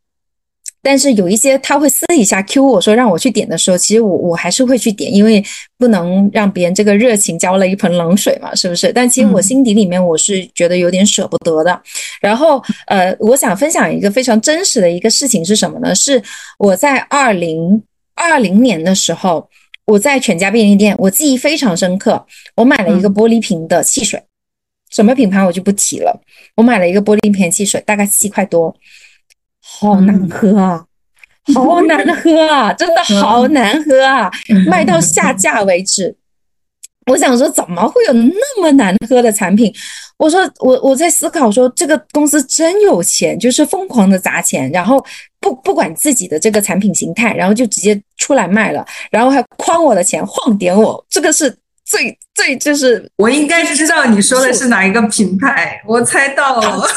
但是有一些他会私底下 Q 我说让我去点的时候，其实我我还是会去点，因为不能让别人这个热情浇了一盆冷水嘛，是不是？但其实我心底里面我是觉得有点舍不得的。然后呃，我想分享一个非常真实的一个事情是什么呢？是我在二零二零年的时候，我在全家便利店，我记忆非常深刻，我买了一个玻璃瓶的汽水，什么品牌我就不提了，我买了一个玻璃瓶汽水，大概七块多。好难喝啊，好难 <laughs> 喝啊，真的好难喝啊！卖到下架为止。我想说，怎么会有那么难喝的产品？我说，我我在思考说，这个公司真有钱，就是疯狂的砸钱，然后不不管自己的这个产品形态，然后就直接出来卖了，然后还诓我的钱，晃点我，这个是最最就是我应该知道你说的是哪一个品牌，我猜到了。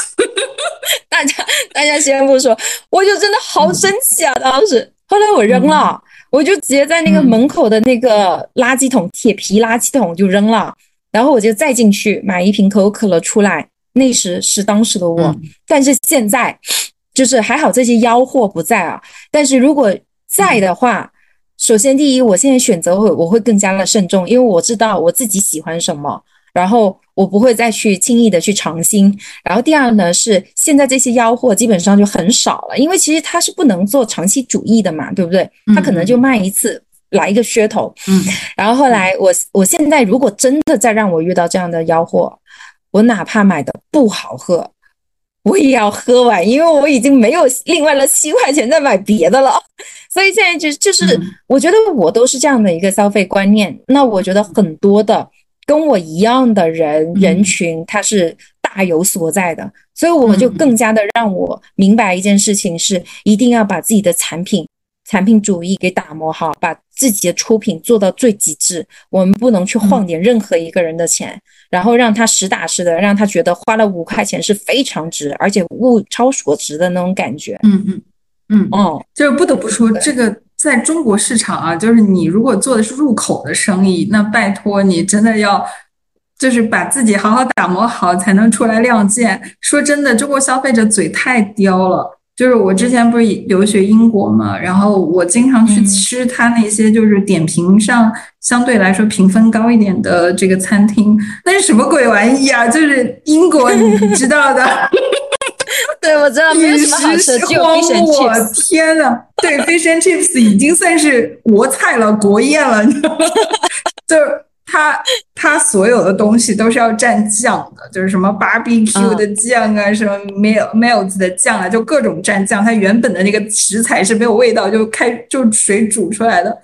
<laughs> 大家，大家先不说，我就真的好生气啊！当时，后来我扔了，我就直接在那个门口的那个垃圾桶，铁皮垃圾桶就扔了。然后我就再进去买一瓶可口可乐出来。那时是当时的我，但是现在就是还好这些妖货不在啊。但是如果在的话，首先第一，我现在选择会我会更加的慎重，因为我知道我自己喜欢什么。然后我不会再去轻易的去尝新。然后第二呢，是现在这些妖货基本上就很少了，因为其实它是不能做长期主义的嘛，对不对？它可能就卖一次来一个噱头。嗯。然后后来我我现在如果真的再让我遇到这样的妖货，我哪怕买的不好喝，我也要喝完，因为我已经没有另外的七块钱再买别的了。<laughs> 所以现在就就是我觉得我都是这样的一个消费观念。那我觉得很多的。跟我一样的人人群，他是大有所在的，所以我就更加的让我明白一件事情是，一定要把自己的产品产品主义给打磨好，把自己的出品做到最极致。我们不能去晃点任何一个人的钱，然后让他实打实的，让他觉得花了五块钱是非常值，而且物超所值的那种感觉。嗯嗯嗯哦，就是不得不说，这个在中国市场啊，就是你如果做的是入口的生意，那拜托你真的要。就是把自己好好打磨好，才能出来亮剑。说真的，中国消费者嘴太刁了。就是我之前不是留学英国嘛，然后我经常去吃他那些就是点评上相对来说评分高一点的这个餐厅，那是什么鬼玩意啊？就是英国，你知道的。<laughs> 对，我知道，饮食荒漠，天呐，对，fish and chips 已经算是国菜了，国宴了，你知道吗？<laughs> 就是。它它所有的东西都是要蘸酱的，就是什么 barbecue 的酱啊，什么 mel melts 的酱啊，就各种蘸酱。它原本的那个食材是没有味道，就开就水煮出来的。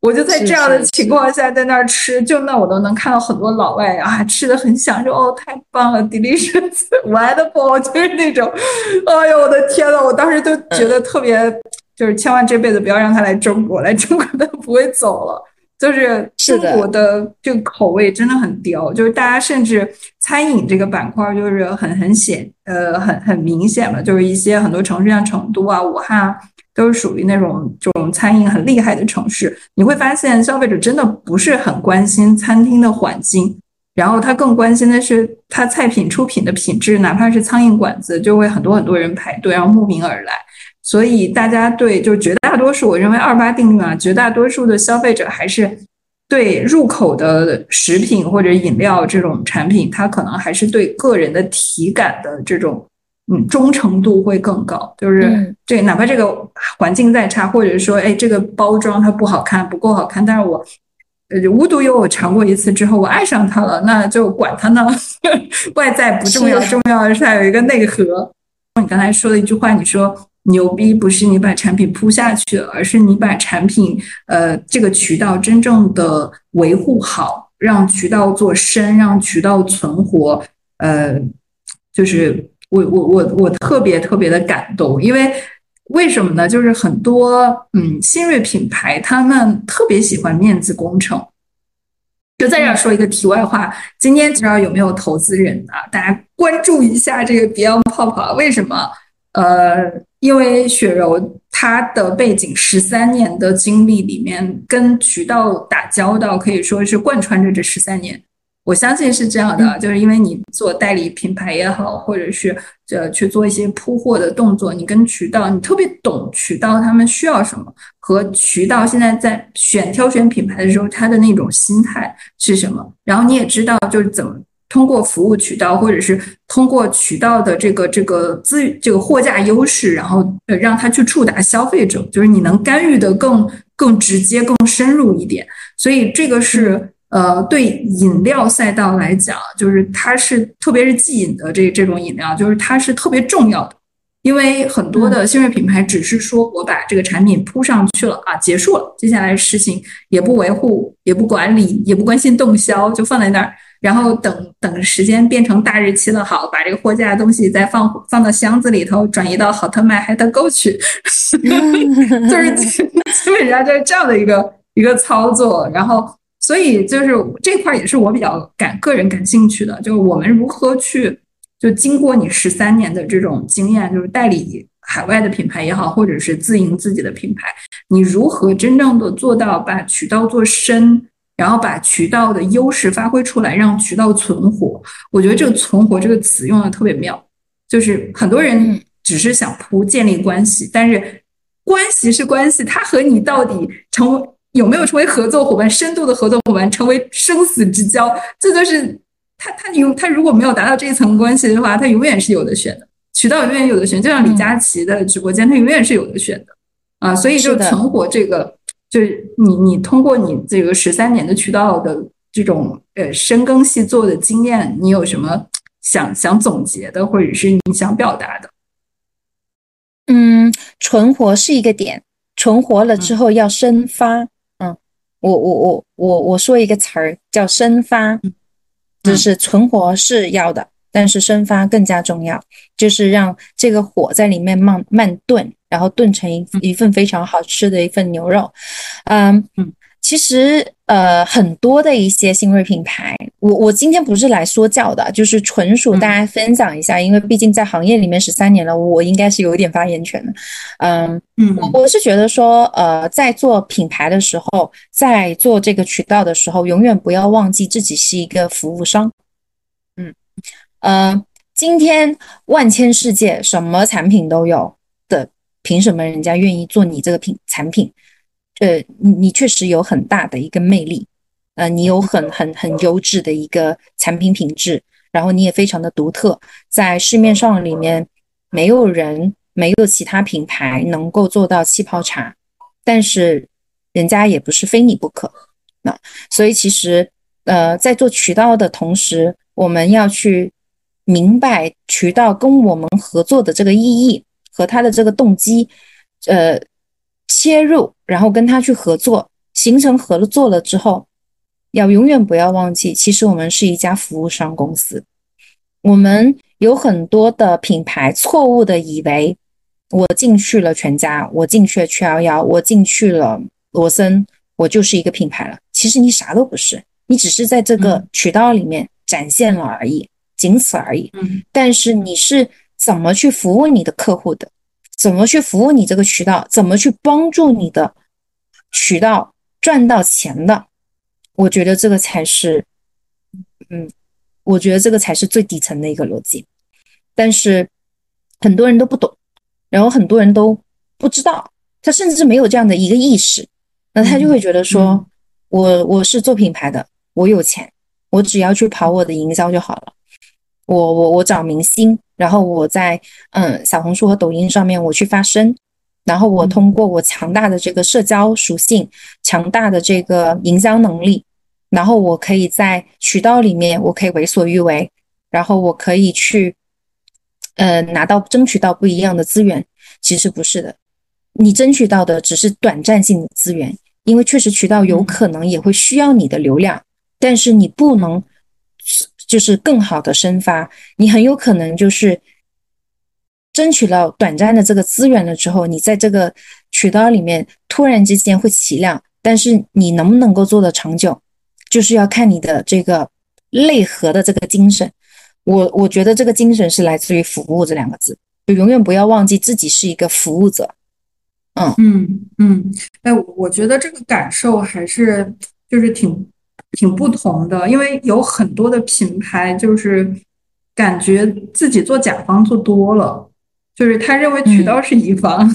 我就在这样的情况下在那儿吃，就那我都能看到很多老外啊，吃的很享受，哦，太棒了，delicious，wonderful，<laughs> <laughs> 就是那种，哎呦我的天呐，我当时就觉得特别，就是千万这辈子不要让他来中国，来中国他不会走了。就是中国的这个口味真的很刁，就是大家甚至餐饮这个板块就是很很显呃很很明显了，就是一些很多城市像成都啊、武汉啊都是属于那种这种餐饮很厉害的城市。你会发现消费者真的不是很关心餐厅的环境，然后他更关心的是他菜品出品的品质，哪怕是苍蝇馆子，就会很多很多人排队，然后慕名而来。所以大家对，就绝大多数，我认为二八定律啊，绝大多数的消费者还是对入口的食品或者饮料这种产品，他可能还是对个人的体感的这种嗯忠诚度会更高。就是这哪怕这个环境再差，或者说哎这个包装它不好看，不够好看，但是我呃无独有偶尝过一次之后，我爱上它了，那就管它呢，<laughs> 外在不重要，重要的是它有一个内核。你刚才说的一句话，你说。牛逼不是你把产品铺下去，而是你把产品呃这个渠道真正的维护好，让渠道做深，让渠道存活。呃，就是我我我我特别特别的感动，因为为什么呢？就是很多嗯新锐品牌他们特别喜欢面子工程。就在这说一个题外话，今天不知道有没有投资人啊？大家关注一下这个 Beyond 泡泡为什么？呃。因为雪柔她的背景十三年的经历里面，跟渠道打交道可以说是贯穿着这十三年。我相信是这样的，就是因为你做代理品牌也好，或者是呃去做一些铺货的动作，你跟渠道你特别懂渠道他们需要什么，和渠道现在在选挑选品牌的时候他的那种心态是什么，然后你也知道就是怎么。通过服务渠道，或者是通过渠道的这个这个资这个货架优势，然后呃让他去触达消费者，就是你能干预的更更直接、更深入一点。所以这个是呃对饮料赛道来讲，就是它是特别是即饮的这这种饮料，就是它是特别重要的。因为很多的新锐品牌只是说我把这个产品铺上去了啊，结束了，接下来事情也不维护，也不管理，也不关心动销，就放在那儿。然后等等时间变成大日期了，好，把这个货架的东西再放放到箱子里头，转移到好特卖、还特购去，<laughs> 就是基本上就是这样的一个一个操作。然后，所以就是这块也是我比较感个人感兴趣的，就是我们如何去就经过你十三年的这种经验，就是代理海外的品牌也好，或者是自营自己的品牌，你如何真正的做到把渠道做深？然后把渠道的优势发挥出来，让渠道存活。我觉得这个“存活”这个词用的特别妙，就是很多人只是想铺建立关系，但是关系是关系，他和你到底成为有没有成为合作伙伴、深度的合作伙伴，成为生死之交，这就是他他永他如果没有达到这一层关系的话，他永远是有的选的，渠道永远有的选，就像李佳琦的直播间，他永远是有的选的啊，所以就存活这个。就是你，你通过你这个十三年的渠道的这种呃深耕细作的经验，你有什么想想总结的，或者是你想表达的？嗯，存活是一个点，存活了之后要生发。嗯，我我我我我说一个词儿叫生发，就是存活是要的，但是生发更加重要，就是让这个火在里面慢慢炖，然后炖成一一份非常好吃的一份牛肉。嗯嗯，其实呃很多的一些新锐品牌，我我今天不是来说教的，就是纯属大家分享一下，因为毕竟在行业里面十三年了，我应该是有一点发言权的。嗯嗯，我我是觉得说，呃，在做品牌的时候，在做这个渠道的时候，永远不要忘记自己是一个服务商。嗯。呃，今天万千世界什么产品都有的，凭什么人家愿意做你这个品产品？呃，你你确实有很大的一个魅力，呃，你有很很很优质的一个产品品质，然后你也非常的独特，在市面上里面没有人没有其他品牌能够做到气泡茶，但是人家也不是非你不可。那所以其实呃，在做渠道的同时，我们要去。明白渠道跟我们合作的这个意义和他的这个动机，呃，切入，然后跟他去合作，形成合作了之后，要永远不要忘记，其实我们是一家服务商公司。我们有很多的品牌错误的以为，我进去了全家，我进去了七幺幺，我进去了罗森，我就是一个品牌了。其实你啥都不是，你只是在这个渠道里面展现了而已。仅此而已。嗯，但是你是怎么去服务你的客户的？怎么去服务你这个渠道？怎么去帮助你的渠道赚到钱的？我觉得这个才是，嗯，我觉得这个才是最底层的一个逻辑。但是很多人都不懂，然后很多人都不知道，他甚至没有这样的一个意识，那他就会觉得说，我我是做品牌的，我有钱，我只要去跑我的营销就好了。我我我找明星，然后我在嗯小红书和抖音上面我去发声，然后我通过我强大的这个社交属性，强大的这个营销能力，然后我可以在渠道里面我可以为所欲为，然后我可以去呃拿到争取到不一样的资源。其实不是的，你争取到的只是短暂性的资源，因为确实渠道有可能也会需要你的流量，但是你不能。就是更好的生发，你很有可能就是争取了短暂的这个资源了之后，你在这个渠道里面突然之间会起量，但是你能不能够做的长久，就是要看你的这个内核的这个精神。我我觉得这个精神是来自于服务这两个字，就永远不要忘记自己是一个服务者。嗯嗯嗯，哎，我觉得这个感受还是就是挺。挺不同的，因为有很多的品牌就是感觉自己做甲方做多了，就是他认为渠道是乙方，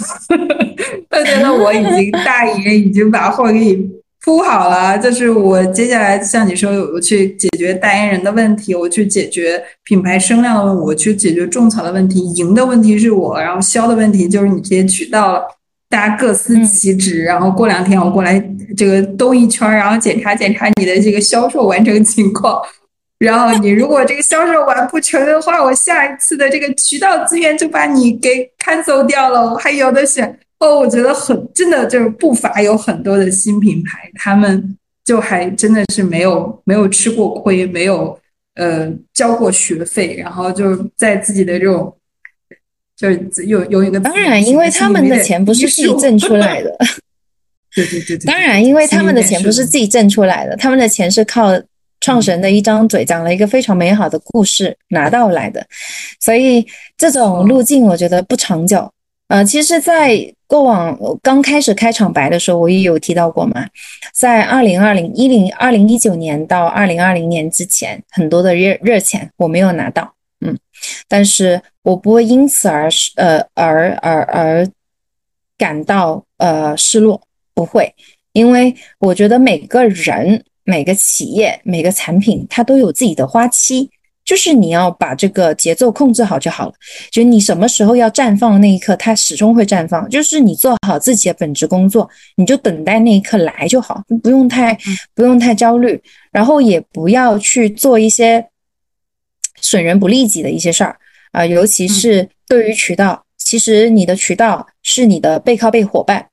<laughs> 他觉得我已经 <laughs> 大爷已经把货给你铺好了，就是我接下来像你说，我去解决代言人的问题，我去解决品牌声量的问题，我去解决种草的问题，赢的问题是我，然后销的问题就是你这些渠道了。大家各司其职，然后过两天我过来这个兜一圈，然后检查检查你的这个销售完成情况。然后你如果这个销售完不成的话，我下一次的这个渠道资源就把你给 cancel 掉了，我还有的选。哦，我觉得很真的就是不乏有很多的新品牌，他们就还真的是没有没有吃过亏，没有呃交过学费，然后就在自己的这种。就是有有一个，<laughs> 当然，因为他们的钱不是自己挣出来的。对对对对。当然，因为他们的钱不是自己挣出来的，他们的钱是靠创始人的一张嘴讲了一个非常美好的故事拿到来的，所以这种路径我觉得不长久。呃，其实，在过往刚开始开场白的时候，我也有提到过嘛，在二零二零一零二零一九年到二零二零年之前，很多的热热钱我没有拿到。嗯，但是我不会因此而是呃而而而感到呃失落，不会，因为我觉得每个人、每个企业、每个产品，它都有自己的花期，就是你要把这个节奏控制好就好了。就你什么时候要绽放的那一刻，它始终会绽放。就是你做好自己的本职工作，你就等待那一刻来就好，不用太不用太焦虑，然后也不要去做一些。损人不利己的一些事儿。啊，尤其是对于渠道，其实你的渠道是你的背靠背伙伴，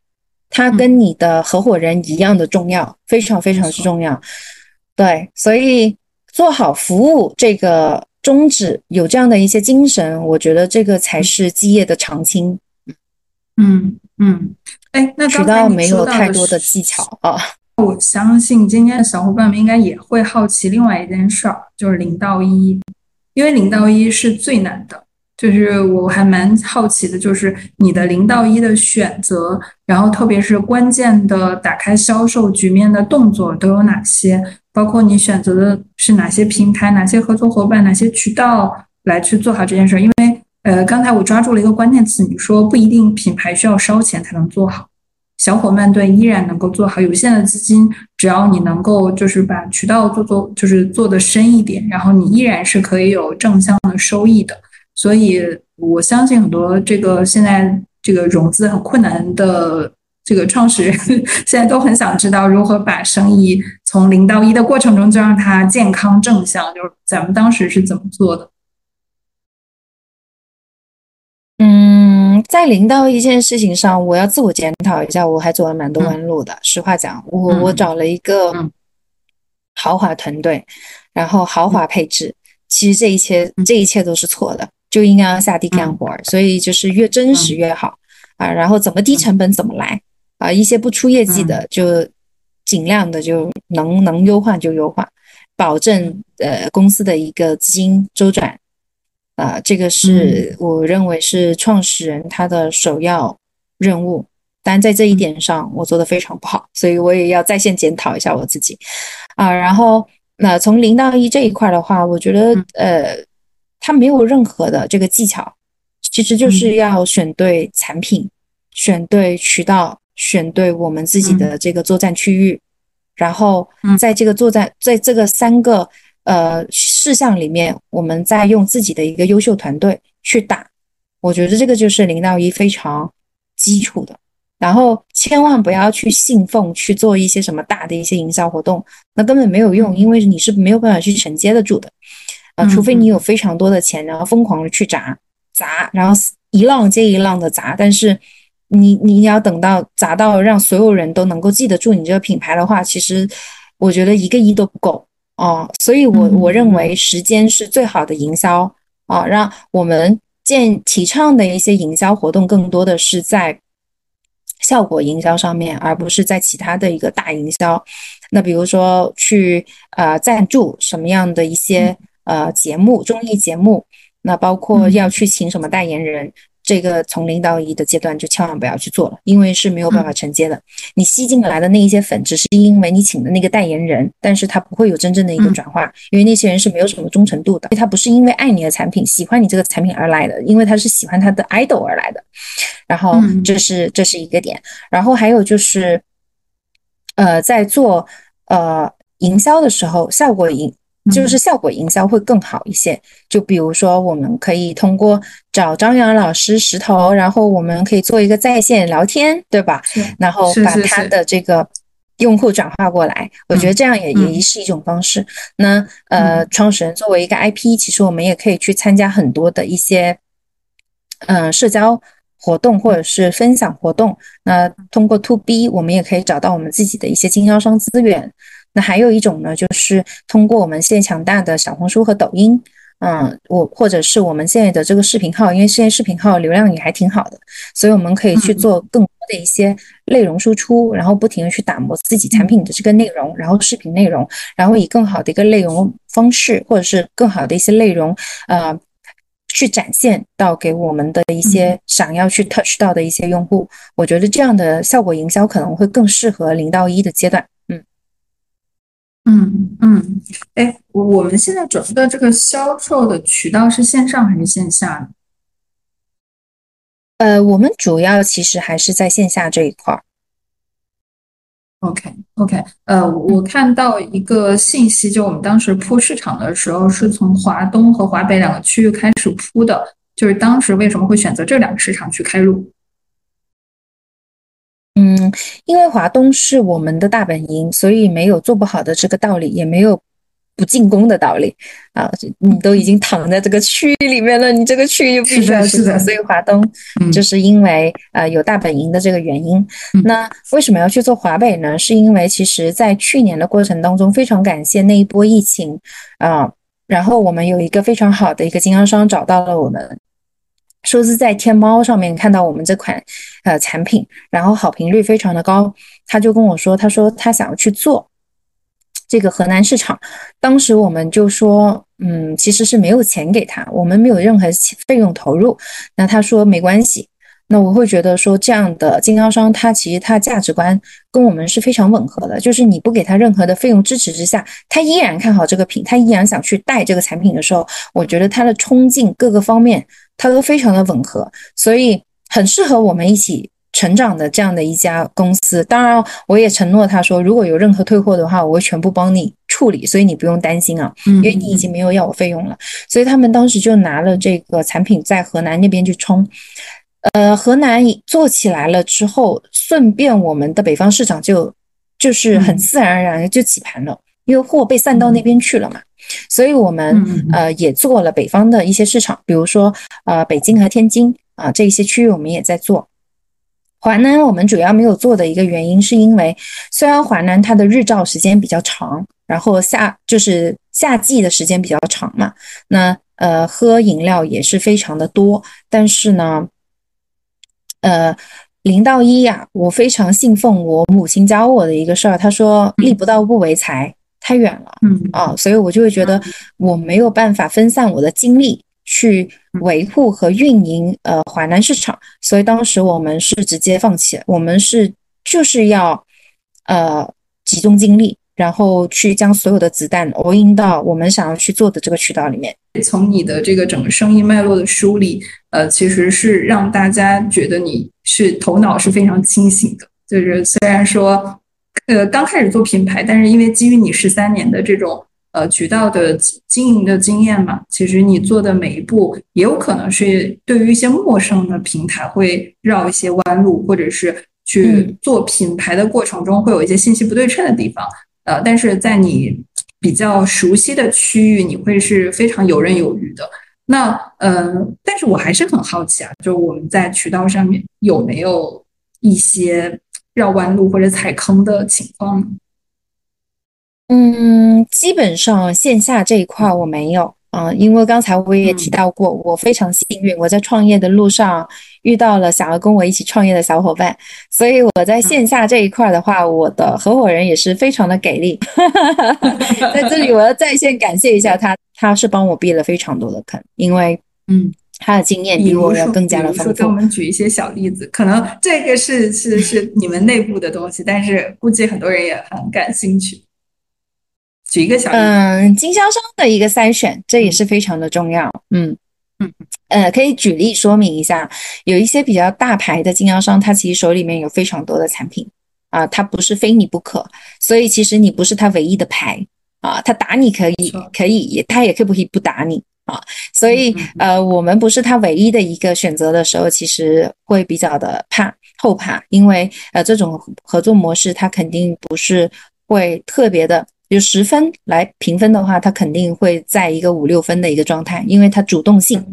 他跟你的合伙人一样的重要，非常非常之重要。对，所以做好服务这个宗旨，有这样的一些精神，我觉得这个才是基业的长青。嗯嗯，哎，那渠道没有太多的技巧啊。<laughs> 我相信今天的小伙伴们应该也会好奇另外一件事儿，就是零到一，因为零到一是最难的。就是我还蛮好奇的，就是你的零到一的选择，然后特别是关键的打开销售局面的动作都有哪些？包括你选择的是哪些平台、哪些合作伙伴、哪些渠道来去做好这件事？因为呃，刚才我抓住了一个关键词，你说不一定品牌需要烧钱才能做好。小伙伴队依然能够做好，有限的资金，只要你能够就是把渠道做做，就是做的深一点，然后你依然是可以有正向的收益的。所以我相信很多这个现在这个融资很困难的这个创始人，现在都很想知道如何把生意从零到一的过程中就让它健康正向。就是咱们当时是怎么做的？嗯在零到一件事情上，我要自我检讨一下，我还走了蛮多弯路的。实话讲，我我找了一个豪华团队，然后豪华配置，其实这一切这一切都是错的，就应该要下地干活。所以就是越真实越好啊，然后怎么低成本怎么来啊，一些不出业绩的就尽量的就能能优化就优化，保证呃公司的一个资金周转。啊，这个是我认为是创始人他的首要任务，但在这一点上我做的非常不好，所以我也要在线检讨一下我自己。啊。然后，那从零到一这一块的话，我觉得呃，它没有任何的这个技巧，其实就是要选对产品，选对渠道，选对我们自己的这个作战区域，然后在这个作战，在这个三个。呃，事项里面，我们在用自己的一个优秀团队去打，我觉得这个就是零到一非常基础的。然后千万不要去信奉去做一些什么大的一些营销活动，那根本没有用，因为你是没有办法去承接得住的啊，除非你有非常多的钱，然后疯狂的去砸砸，然后一浪接一浪的砸。但是你你要等到砸到让所有人都能够记得住你这个品牌的话，其实我觉得一个亿都不够。哦，所以，我我认为时间是最好的营销啊。让我们建提倡的一些营销活动，更多的是在效果营销上面，而不是在其他的一个大营销。那比如说去呃赞助什么样的一些呃节目，综艺节目，那包括要去请什么代言人。这个从零到一的阶段就千万不要去做了，因为是没有办法承接的。你吸进来的那一些粉，只是因为你请的那个代言人，但是他不会有真正的一个转化，因为那些人是没有什么忠诚度的，他不是因为爱你的产品、喜欢你这个产品而来的，因为他是喜欢他的 idol 而来的。然后这是这是一个点，然后还有就是，呃，在做呃营销的时候，效果营。就是效果营销会更好一些，就比如说，我们可以通过找张扬老师石头，然后我们可以做一个在线聊天，对吧？然后把他的这个用户转化过来，我觉得这样也也是一种方式。那呃，创始人作为一个 IP，其实我们也可以去参加很多的一些嗯社交活动或者是分享活动。那通过 To B，我们也可以找到我们自己的一些经销商资源。那还有一种呢，就是通过我们现在强大的小红书和抖音，嗯，我或者是我们现在的这个视频号，因为现在视频号流量也还挺好的，所以我们可以去做更多的一些内容输出，然后不停的去打磨自己产品的这个内容，然后视频内容，然后以更好的一个内容方式，或者是更好的一些内容，呃，去展现到给我们的一些想要去 touch 到的一些用户。我觉得这样的效果营销可能会更适合零到一的阶段。嗯嗯，哎，我我们现在整个这个销售的渠道是线上还是线下呃，我们主要其实还是在线下这一块儿。OK OK，呃，我看到一个信息，就我们当时铺市场的时候，是从华东和华北两个区域开始铺的，就是当时为什么会选择这两个市场去开路？嗯，因为华东是我们的大本营，所以没有做不好的这个道理，也没有不进攻的道理啊。你都已经躺在这个区域里面了，你这个区域就必须要去做。所以华东就是因为呃有大本营的这个原因。那为什么要去做华北呢？是因为其实在去年的过程当中，非常感谢那一波疫情啊，然后我们有一个非常好的一个经销商找到了我们，说是在天猫上面看到我们这款呃产品，然后好评率非常的高，他就跟我说，他说他想要去做这个河南市场。当时我们就说，嗯，其实是没有钱给他，我们没有任何费用投入。那他说没关系。那我会觉得说，这样的经销商，他其实他价值观跟我们是非常吻合的。就是你不给他任何的费用支持之下，他依然看好这个品，他依然想去带这个产品的时候，我觉得他的冲劲各个方面，他都非常的吻合，所以很适合我们一起成长的这样的一家公司。当然，我也承诺他说，如果有任何退货的话，我会全部帮你处理，所以你不用担心啊，因为你已经没有要我费用了。所以他们当时就拿了这个产品在河南那边去冲。呃，河南做起来了之后，顺便我们的北方市场就就是很自然而然就起盘了，因为货被散到那边去了嘛，所以我们呃也做了北方的一些市场，比如说呃北京和天津啊这些区域我们也在做。华南我们主要没有做的一个原因，是因为虽然华南它的日照时间比较长，然后夏就是夏季的时间比较长嘛，那呃喝饮料也是非常的多，但是呢。呃，零到一呀，我非常信奉我母亲教我的一个事儿。她说：“力不到不为财，太远了。”嗯啊，所以我就会觉得我没有办法分散我的精力去维护和运营呃华南市场，所以当时我们是直接放弃了。我们是就是要呃集中精力。然后去将所有的子弹 all in 到我们想要去做的这个渠道里面。从你的这个整个生意脉络的梳理，呃，其实是让大家觉得你是头脑是非常清醒的。就是虽然说，呃，刚开始做品牌，但是因为基于你十三年的这种呃渠道的经营的经验嘛，其实你做的每一步也有可能是对于一些陌生的平台会绕一些弯路，或者是去做品牌的过程中会有一些信息不对称的地方。呃，但是在你比较熟悉的区域，你会是非常游刃有余的。那，嗯，但是我还是很好奇啊，就我们在渠道上面有没有一些绕弯路或者踩坑的情况呢？嗯，基本上线下这一块我没有。啊，因为刚才我也提到过，我非常幸运，我在创业的路上遇到了想要跟我一起创业的小伙伴，所以我在线下这一块的话，我的合伙人也是非常的给力。<laughs> 在这里，我要在线感谢一下他，他是帮我避了非常多的坑，因为嗯，他的经验比我要更加的丰富。给我们举一些小例子，可能这个是是是 <laughs> 你们内部的东西，但是估计很多人也很感兴趣。举一个小嗯，经销商的一个筛选，这也是非常的重要。嗯嗯呃，可以举例说明一下，有一些比较大牌的经销商，他其实手里面有非常多的产品啊，他不是非你不可，所以其实你不是他唯一的牌啊，他打你可以，可以，他也可不可以不打你啊？所以呃，我们不是他唯一的一个选择的时候，其实会比较的怕后怕，因为呃，这种合作模式，它肯定不是会特别的。就十分来评分的话，他肯定会在一个五六分的一个状态，因为他主动性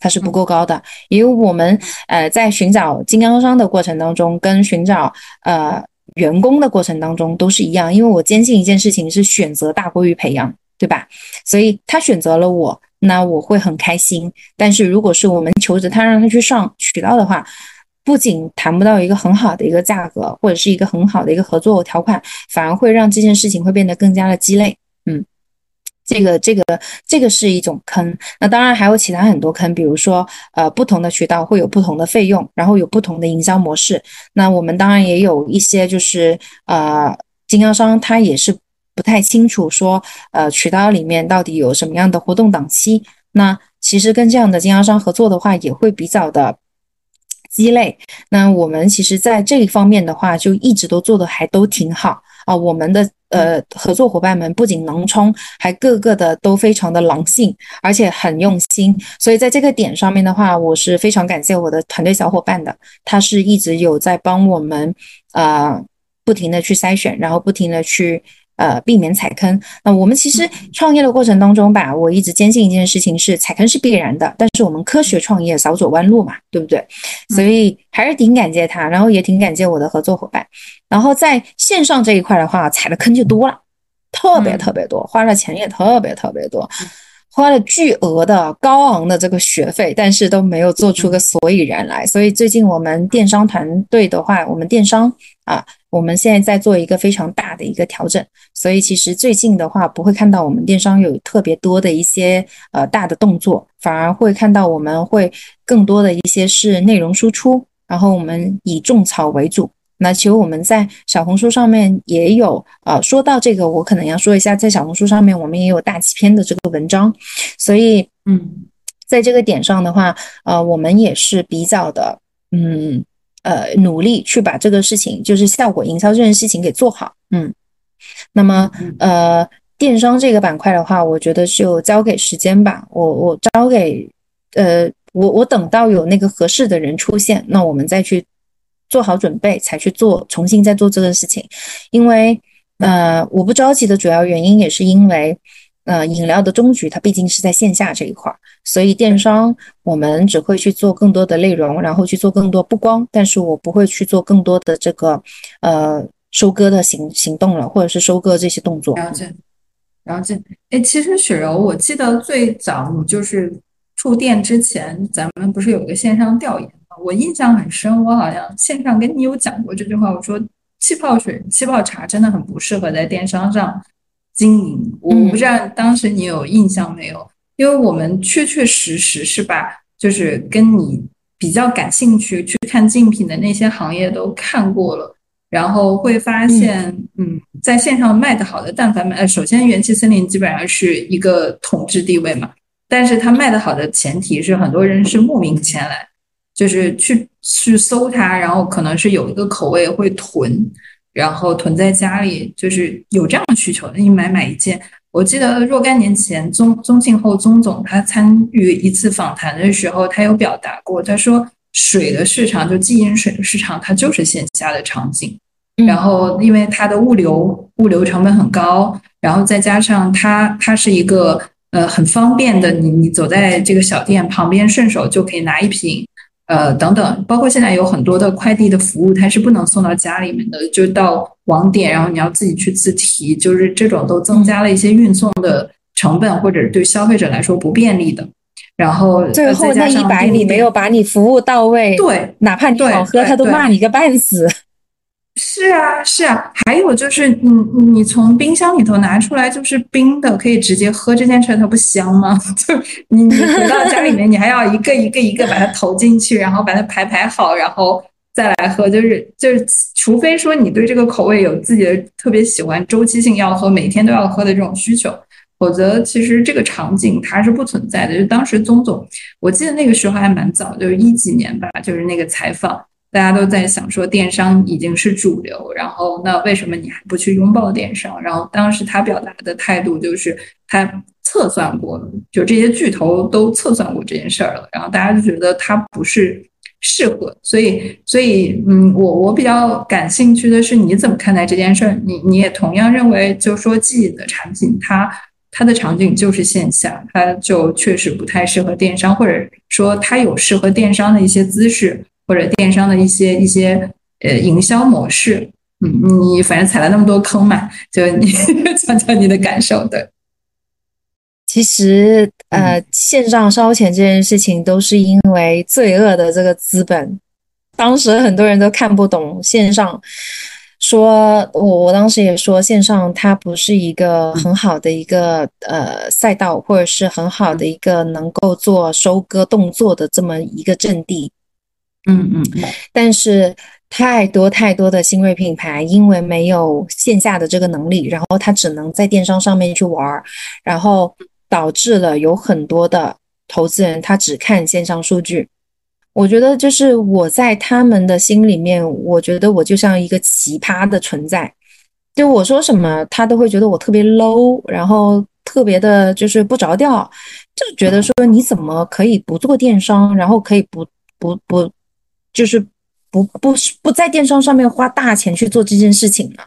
它是不够高的。因为我们呃在寻找经销商的过程当中，跟寻找呃员工的过程当中都是一样，因为我坚信一件事情是选择大过于培养，对吧？所以他选择了我，那我会很开心。但是如果是我们求着他让他去上渠道的话，不仅谈不到一个很好的一个价格，或者是一个很好的一个合作条款，反而会让这件事情会变得更加的鸡肋。嗯，这个这个这个是一种坑。那当然还有其他很多坑，比如说呃不同的渠道会有不同的费用，然后有不同的营销模式。那我们当然也有一些就是呃经销商他也是不太清楚说呃渠道里面到底有什么样的活动档期。那其实跟这样的经销商合作的话，也会比较的。鸡肋，那我们其实在这一方面的话，就一直都做的还都挺好啊。我们的呃合作伙伴们不仅能冲，还个个的都非常的狼性，而且很用心。所以在这个点上面的话，我是非常感谢我的团队小伙伴的，他是一直有在帮我们呃不停的去筛选，然后不停的去。呃，避免踩坑。那我们其实创业的过程当中吧，我一直坚信一件事情是踩坑是必然的，但是我们科学创业少走弯路嘛，对不对？所以还是挺感谢他，然后也挺感谢我的合作伙伴。然后在线上这一块的话，踩的坑就多了，特别特别多，花的钱也特别特别多。花了巨额的高昂的这个学费，但是都没有做出个所以然来。所以最近我们电商团队的话，我们电商啊，我们现在在做一个非常大的一个调整。所以其实最近的话，不会看到我们电商有特别多的一些呃大的动作，反而会看到我们会更多的一些是内容输出，然后我们以种草为主。那其实我们在小红书上面也有，呃，说到这个，我可能要说一下，在小红书上面我们也有大几篇的这个文章，所以，嗯，在这个点上的话，呃，我们也是比较的，嗯，呃，努力去把这个事情，就是效果营销这件事情给做好，嗯，那么，呃，电商这个板块的话，我觉得就交给时间吧，我我交给，呃，我我等到有那个合适的人出现，那我们再去。做好准备才去做，重新再做这个事情，因为呃，我不着急的主要原因也是因为，呃，饮料的终局它毕竟是在线下这一块儿，所以电商我们只会去做更多的内容，然后去做更多不光，但是我不会去做更多的这个呃收割的行行动了，或者是收割这些动作。了解，了解。哎，其实雪柔，我记得最早你就是触电之前，咱们不是有一个线上调研？我印象很深，我好像线上跟你有讲过这句话。我说气泡水、气泡茶真的很不适合在电商上经营。我不知道当时你有印象没有？因为我们确确实实是把就是跟你比较感兴趣去看竞品的那些行业都看过了，然后会发现，嗯，在线上卖的好的，但凡卖，首先元气森林基本上是一个统治地位嘛，但是它卖的好的前提是很多人是慕名前来。就是去去搜它，然后可能是有一个口味会囤，然后囤在家里，就是有这样的需求，你买买一件。我记得若干年前，宗宗庆后宗总他参与一次访谈的时候，他有表达过，他说水的市场就即饮水的市场，它就是线下的场景。然后因为它的物流物流成本很高，然后再加上它它是一个呃很方便的，你你走在这个小店旁边，顺手就可以拿一瓶。呃，等等，包括现在有很多的快递的服务，它是不能送到家里面的，就到网点，然后你要自己去自提，就是这种都增加了一些运送的成本，或者对消费者来说不便利的。然后最后那一百里没有把你服务到位，对，哪怕你好喝，他都骂你个半死。是啊，是啊，还有就是，你你从冰箱里头拿出来就是冰的，可以直接喝，这件事它不香吗？<laughs> 就你你回到家里面，你还要一个一个一个把它投进去，然后把它排排好，然后再来喝。就是就是，除非说你对这个口味有自己的特别喜欢，周期性要喝，每天都要喝的这种需求，否则其实这个场景它是不存在的。就当时宗总，我记得那个时候还蛮早，就是一几年吧，就是那个采访。大家都在想说电商已经是主流，然后那为什么你还不去拥抱电商？然后当时他表达的态度就是他测算过了，就这些巨头都测算过这件事儿了，然后大家就觉得他不是适合，所以所以嗯，我我比较感兴趣的是你怎么看待这件事儿？你你也同样认为，就说记忆的产品，它它的场景就是线下，它就确实不太适合电商，或者说它有适合电商的一些姿势。或者电商的一些一些呃营销模式，嗯，你反正踩了那么多坑嘛，就你 <laughs> 讲讲你的感受。对，其实呃，线上烧钱这件事情都是因为罪恶的这个资本，当时很多人都看不懂线上，说我我当时也说线上它不是一个很好的一个呃赛道，或者是很好的一个能够做收割动作的这么一个阵地。嗯嗯嗯，但是太多太多的新锐品牌，因为没有线下的这个能力，然后他只能在电商上面去玩，然后导致了有很多的投资人他只看线上数据。我觉得就是我在他们的心里面，我觉得我就像一个奇葩的存在，就我说什么，他都会觉得我特别 low，然后特别的就是不着调，就觉得说你怎么可以不做电商，然后可以不不不。就是不不不在电商上面花大钱去做这件事情呢？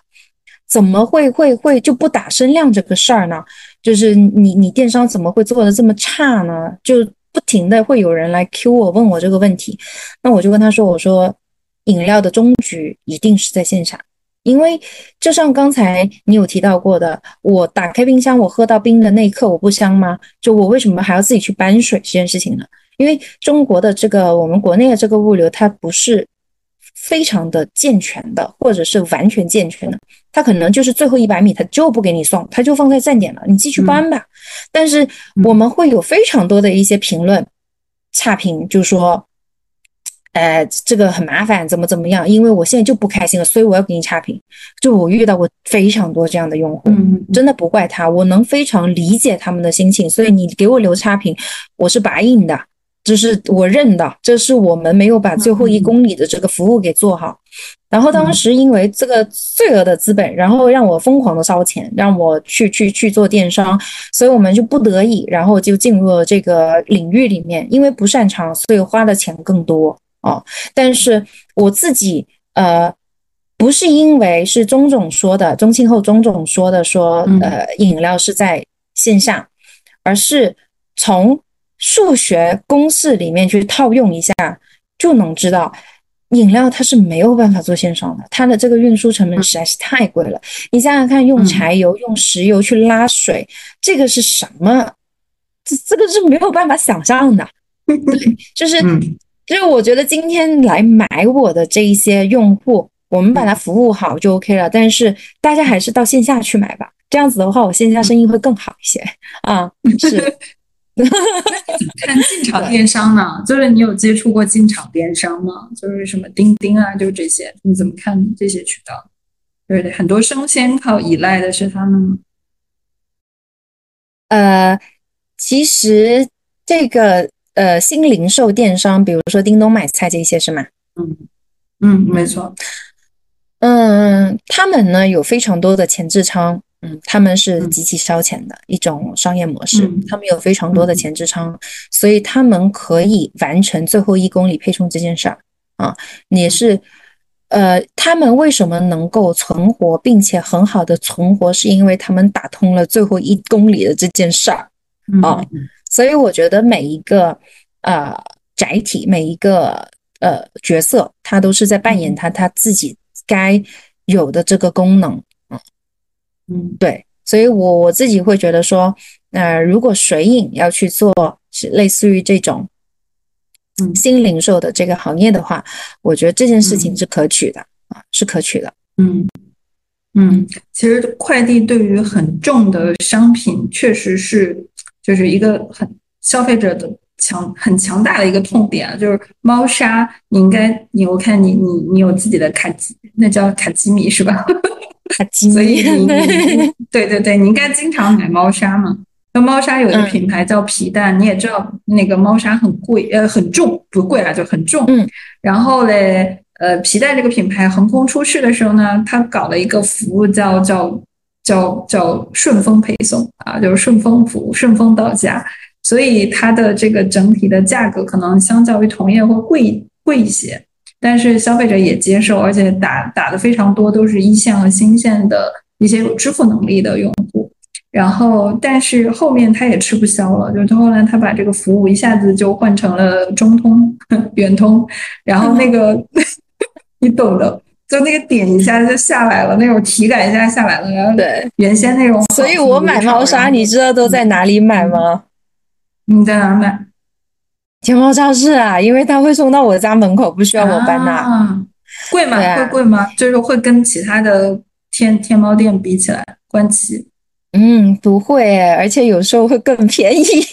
怎么会会会就不打声量这个事儿呢？就是你你电商怎么会做的这么差呢？就不停的会有人来 Q 我问我这个问题，那我就跟他说，我说饮料的终局一定是在线下，因为就像刚才你有提到过的，我打开冰箱，我喝到冰的那一刻，我不香吗？就我为什么还要自己去搬水这件事情呢？因为中国的这个我们国内的这个物流，它不是非常的健全的，或者是完全健全的，它可能就是最后一百米，它就不给你送，它就放在站点了，你继续搬吧。但是我们会有非常多的一些评论差评，就说。呃，这个很麻烦，怎么怎么样？因为我现在就不开心了，所以我要给你差评。就我遇到过非常多这样的用户，真的不怪他，我能非常理解他们的心情。所以你给我留差评，我是白印的，这是我认的，这是我们没有把最后一公里的这个服务给做好。然后当时因为这个罪恶的资本，然后让我疯狂的烧钱，让我去去去做电商，所以我们就不得已，然后就进入了这个领域里面。因为不擅长，所以花的钱更多。哦，但是我自己呃，不是因为是钟总说的，钟庆后钟总说的说，呃，饮料是在线下，而是从数学公式里面去套用一下，就能知道饮料它是没有办法做线上的，它的这个运输成本实在是太贵了。你想想看，用柴油、用石油去拉水，这个是什么？这这个是没有办法想象的，<laughs> 对，就是。就是我觉得今天来买我的这一些用户，我们把它服务好就 OK 了。但是大家还是到线下去买吧，这样子的话，我线下生意会更好一些啊。是，<laughs> <laughs> 看进场电商呢？就是你有接触过进场电商吗？就是什么钉钉啊，就这些，你怎么看这些渠道？对，很多生鲜靠依赖的是他们。呃，其实这个。呃，新零售电商，比如说叮咚买菜这些是吗？嗯嗯，没错。嗯，他们呢有非常多的前置仓，嗯，他们是极其烧钱的一种商业模式。他们有非常多的前置仓，所以他们可以完成最后一公里配送这件事儿啊。也是，呃，他们为什么能够存活，并且很好的存活，是因为他们打通了最后一公里的这件事儿啊。所以我觉得每一个呃载体，每一个呃角色，他都是在扮演他他自己该有的这个功能，嗯嗯，对。所以我我自己会觉得说，呃，如果水影要去做是类似于这种嗯新零售的这个行业的话，我觉得这件事情是可取的啊，是可取的。嗯嗯，其实快递对于很重的商品确实是。就是一个很消费者的强很强大的一个痛点啊，就是猫砂，你应该你我看你你你有自己的卡基，那叫卡基米是吧？所以对对对，你应该经常买猫砂嘛。那猫砂有一个品牌叫皮蛋，你也知道那个猫砂很贵，呃很重，不贵啊就很重。嗯。然后嘞，呃皮蛋这个品牌横空出世的时候呢，他搞了一个服务叫叫。叫叫顺丰配送啊，就是顺丰服务，顺丰到家，所以它的这个整体的价格可能相较于同业会贵贵一些，但是消费者也接受，而且打打的非常多，都是一线和新线的一些有支付能力的用户。然后，但是后面他也吃不消了，就是后来他把这个服务一下子就换成了中通、<laughs> 圆通，然后那个 <laughs> 你懂的。就那个点一下就下来了，那种体感一下下来了，然后对原先那种。所以我买猫砂，你知道都在哪里买吗？你在哪买？天猫超市啊，因为它会送到我家门口，不需要我搬呐。贵吗？会贵吗？就是会跟其他的天天猫店比起来，关期？嗯，不会，而且有时候会更便宜。<laughs>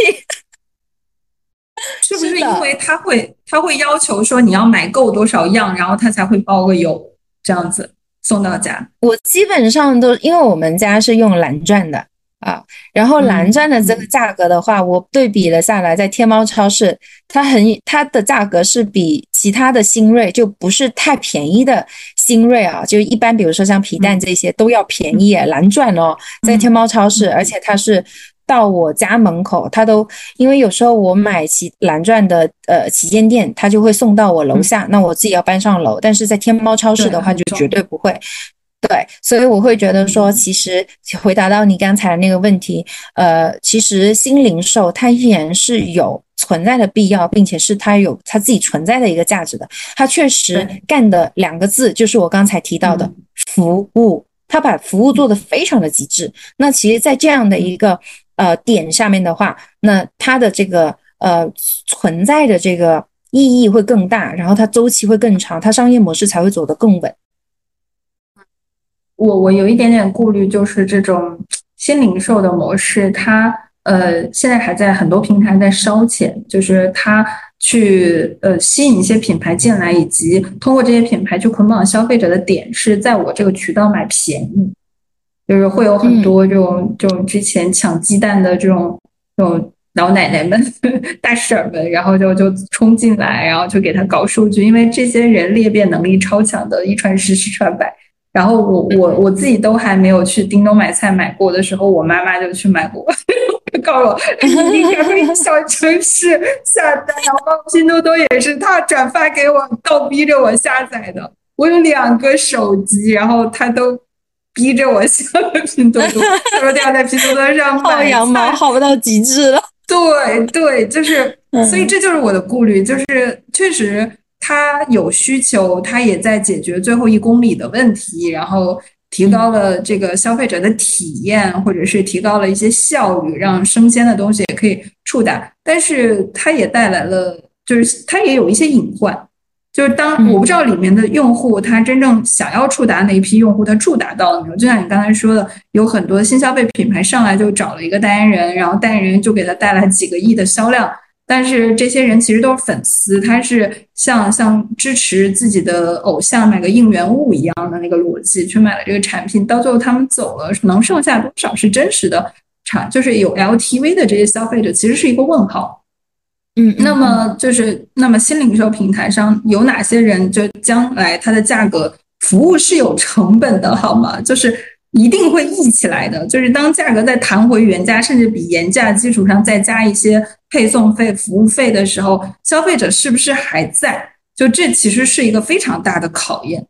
是不是因为他会他会要求说你要买够多少样，然后他才会包个邮这样子送到家？我基本上都因为我们家是用蓝钻的啊，然后蓝钻的这个价格的话，我对比了下来，在天猫超市，它很它的价格是比其他的新锐就不是太便宜的新锐啊，就一般比如说像皮蛋这些都要便宜蓝钻哦，在天猫超市，而且它是。到我家门口，它都因为有时候我买旗蓝钻的呃旗舰店，它就会送到我楼下，那我自己要搬上楼。但是在天猫超市的话，就绝对不会。对，所以我会觉得说，其实回答到你刚才那个问题，呃，其实新零售它依然是有存在的必要，并且是它有它自己存在的一个价值的。它确实干的两个字就是我刚才提到的服务，它把服务做得非常的极致。那其实，在这样的一个呃点下面的话，那它的这个呃存在的这个意义会更大，然后它周期会更长，它商业模式才会走得更稳。我我有一点点顾虑，就是这种新零售的模式，它呃现在还在很多平台在烧钱，就是它去呃吸引一些品牌进来，以及通过这些品牌去捆绑消费者的点是在我这个渠道买便宜，就是会有很多这种这种之前抢鸡蛋的这种这种老奶奶们、<laughs> 大婶儿们，然后就就冲进来，然后就给他搞数据，因为这些人裂变能力超强的，一传十，十传百。然后我我我自己都还没有去叮咚买菜买过的时候，我妈妈就去买过，<laughs> 告诉我你赶快小城市下单，然后拼多多也是他转发给我，倒逼着我下载的。我有两个手机，然后他都逼着我下了拼多多，他说要在拼多多上买。薅羊毛薅不到极致了。<laughs> 对对，就是，所以这就是我的顾虑，就是确实。它有需求，它也在解决最后一公里的问题，然后提高了这个消费者的体验，或者是提高了一些效率，让生鲜的东西也可以触达。但是它也带来了，就是它也有一些隐患，就是当我不知道里面的用户他真正想要触达那一批用户，他触达到了没有？就像你刚才说的，有很多新消费品牌上来就找了一个代言人，然后代言人就给他带来几个亿的销量。但是这些人其实都是粉丝，他是像像支持自己的偶像买个应援物一样的那个逻辑去买了这个产品，到最后他们走了，能剩下多少是真实的产？就是有 LTV 的这些消费者，其实是一个问号。嗯，那么就是那么新零售平台上有哪些人？就将来它的价格服务是有成本的，好吗？就是。一定会溢起来的，就是当价格再弹回原价，甚至比原价基础上再加一些配送费、服务费的时候，消费者是不是还在？就这其实是一个非常大的考验。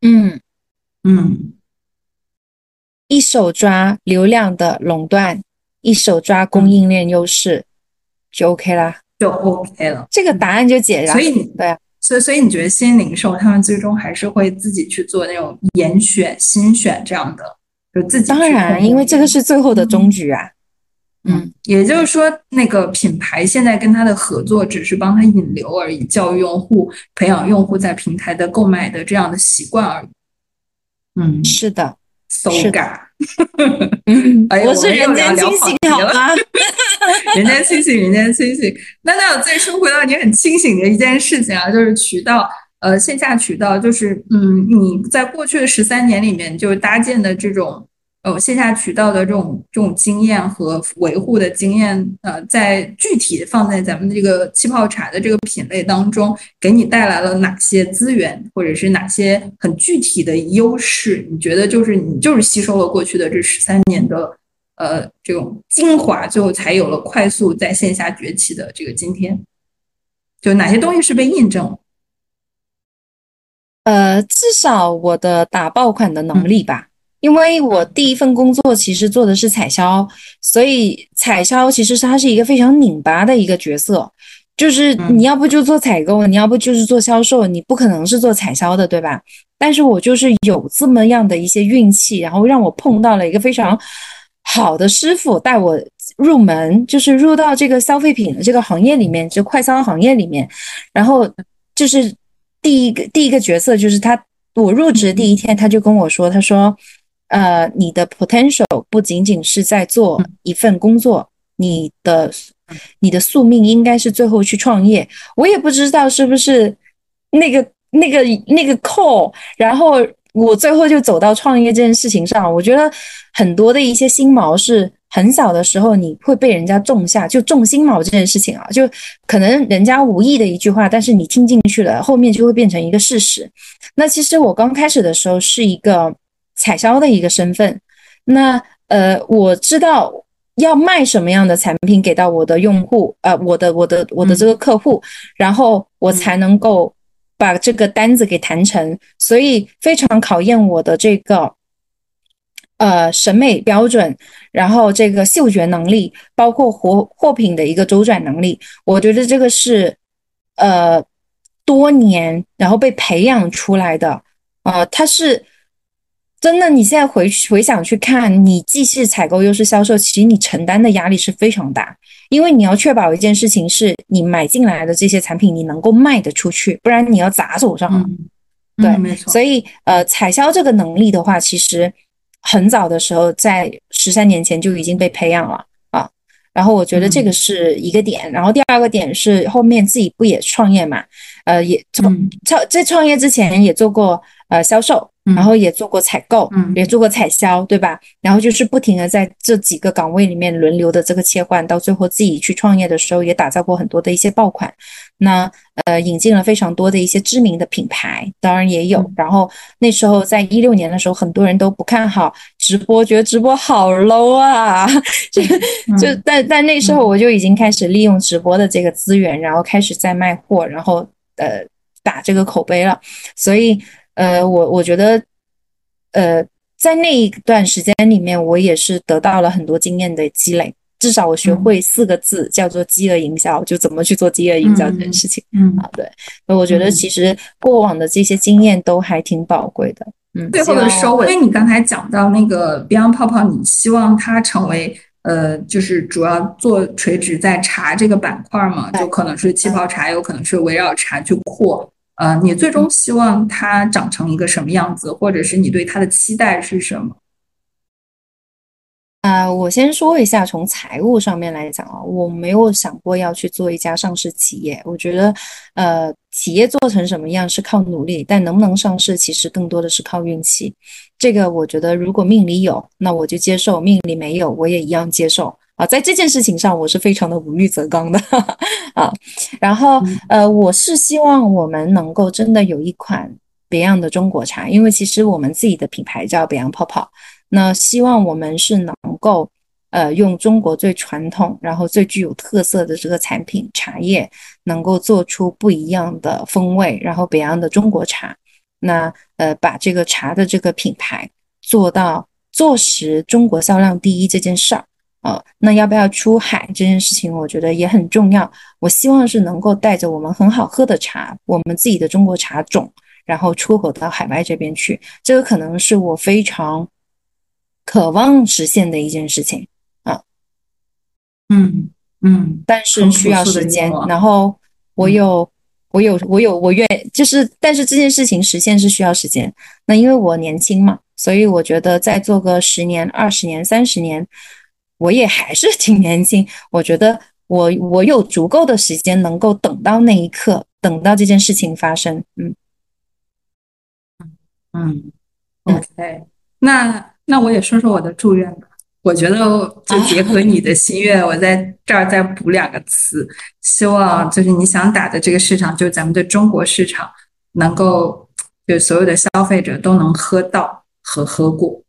嗯嗯，一手抓流量的垄断，一手抓供应链优势，就 OK 啦，就 OK 了。这个答案就解了。所以你对。所以，所以你觉得新零售他们最终还是会自己去做那种严选、新选这样的，就自己当然，因为这个是最后的终局啊。嗯，也就是说，那个品牌现在跟他的合作只是帮他引流而已，教育用户、培养用户在平台的购买的这样的习惯而已。嗯，是的。<laughs> 搜嘎，我是人间清醒，好 <laughs> 吗？人间清醒，人间清醒。那那我再说回到你很清醒的一件事情啊，就是渠道，呃，线下渠道，就是嗯，你在过去的十三年里面，就是搭建的这种。呃，线下渠道的这种这种经验和维护的经验，呃，在具体放在咱们这个气泡茶的这个品类当中，给你带来了哪些资源，或者是哪些很具体的优势？你觉得就是你就是吸收了过去的这十三年的呃这种精华，最后才有了快速在线下崛起的这个今天？就哪些东西是被印证了？呃，至少我的打爆款的能力吧。因为我第一份工作其实做的是采销，所以采销其实是它是一个非常拧巴的一个角色，就是你要不就做采购，你要不就是做销售，你不可能是做采销的，对吧？但是我就是有这么样的一些运气，然后让我碰到了一个非常好的师傅带我入门，就是入到这个消费品的这个行业里面，就快餐行业里面，然后就是第一个第一个角色就是他，我入职第一天他就跟我说，他说。呃，你的 potential 不仅仅是在做一份工作，你的你的宿命应该是最后去创业。我也不知道是不是那个那个那个 call，然后我最后就走到创业这件事情上。我觉得很多的一些心锚是很小的时候你会被人家种下，就种心锚这件事情啊，就可能人家无意的一句话，但是你听进去了，后面就会变成一个事实。那其实我刚开始的时候是一个。采销的一个身份，那呃，我知道要卖什么样的产品给到我的用户，呃，我的我的我的这个客户，然后我才能够把这个单子给谈成，所以非常考验我的这个呃审美标准，然后这个嗅觉能力，包括货货品的一个周转能力，我觉得这个是呃多年然后被培养出来的，呃，它是。真的，你现在回回想去看，你既是采购又是销售，其实你承担的压力是非常大，因为你要确保一件事情是你买进来的这些产品你能够卖得出去，不然你要砸手上。对，没错。所以呃，采销这个能力的话，其实很早的时候在十三年前就已经被培养了啊。然后我觉得这个是一个点，然后第二个点是后面自己不也创业嘛？呃，也创创在创业之前也做过呃销售。然后也做过采购，嗯也做过采销，对吧？然后就是不停的在这几个岗位里面轮流的这个切换，到最后自己去创业的时候，也打造过很多的一些爆款。那呃，引进了非常多的一些知名的品牌，当然也有。然后那时候在一六年的时候，很多人都不看好直播，觉得直播好 low 啊，<laughs> 就就但但那时候我就已经开始利用直播的这个资源，然后开始在卖货，然后呃打这个口碑了，所以。呃，我我觉得，呃，在那一段时间里面，我也是得到了很多经验的积累。至少我学会四个字，叫做饥饿营销，就怎么去做饥饿营销这件事情。嗯啊，对。那我觉得其实过往的这些经验都还挺宝贵的。嗯，最后的收尾，因为你刚才讲到那个 Beyond 泡泡，你希望它成为呃，就是主要做垂直在茶这个板块嘛，就可能是气泡茶，有可能是围绕茶去扩。呃，你最终希望它长成一个什么样子，或者是你对它的期待是什么？啊，我先说一下，从财务上面来讲啊，我没有想过要去做一家上市企业。我觉得，呃，企业做成什么样是靠努力，但能不能上市，其实更多的是靠运气。这个我觉得，如果命里有，那我就接受；命里没有，我也一样接受。啊，在这件事情上，我是非常的无欲则刚的啊。然后，呃，我是希望我们能够真的有一款别样的中国茶，因为其实我们自己的品牌叫北洋泡泡。那希望我们是能够，呃，用中国最传统，然后最具有特色的这个产品茶叶，能够做出不一样的风味，然后北洋的中国茶。那，呃，把这个茶的这个品牌做到坐实中国销量第一这件事儿。啊，那要不要出海这件事情，我觉得也很重要。我希望是能够带着我们很好喝的茶，我们自己的中国茶种，然后出口到海外这边去。这个可能是我非常渴望实现的一件事情啊。嗯嗯，但是需要时间。然后我有，我有，我有，我愿就是，但是这件事情实现是需要时间。那因为我年轻嘛，所以我觉得再做个十年、二十年、三十年。我也还是挺年轻，我觉得我我有足够的时间能够等到那一刻，等到这件事情发生。嗯嗯嗯，OK，那那我也说说我的祝愿吧。我觉得 <laughs> 就结合你的心愿，我在这儿再补两个词，希望就是你想打的这个市场，就是咱们的中国市场，能够就所有的消费者都能喝到和喝过。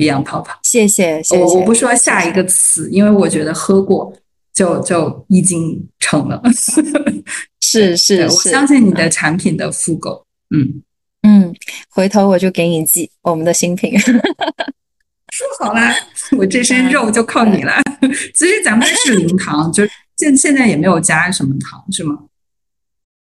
Beyond 泡泡，谢谢，谢谢。我我不说下一个词，因为我觉得喝过就就已经成了。是 <laughs> 是，<laughs> 我相信你的产品的复购。嗯嗯，回头我就给你寄我们的新品。<laughs> 说好啦，我这身肉就靠你了。其实咱们是零糖，就现现在也没有加什么糖，是吗？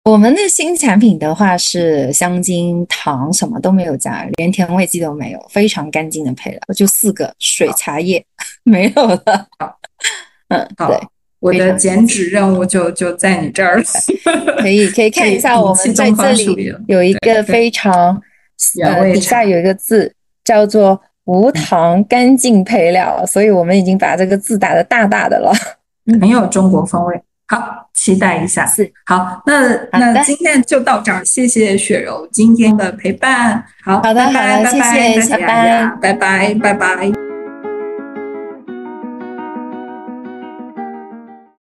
我们的新产品的话是香精、糖什么都没有加，连甜味剂都没有，非常干净的配料，就四个水、茶叶，<laughs> 没有了。<laughs> 嗯，对，我的减脂任务就就在你这儿了。<laughs> 可以可以看一下，我们在这里有一个非常呃底下有一个字叫做无糖干净配料，所以我们已经把这个字打的大大的了，很有中国风味。好，期待一下。是好，那那今天就到这儿，谢谢雪柔今天的陪伴。好，好的，好的，谢谢，拜拜，拜拜，拜拜。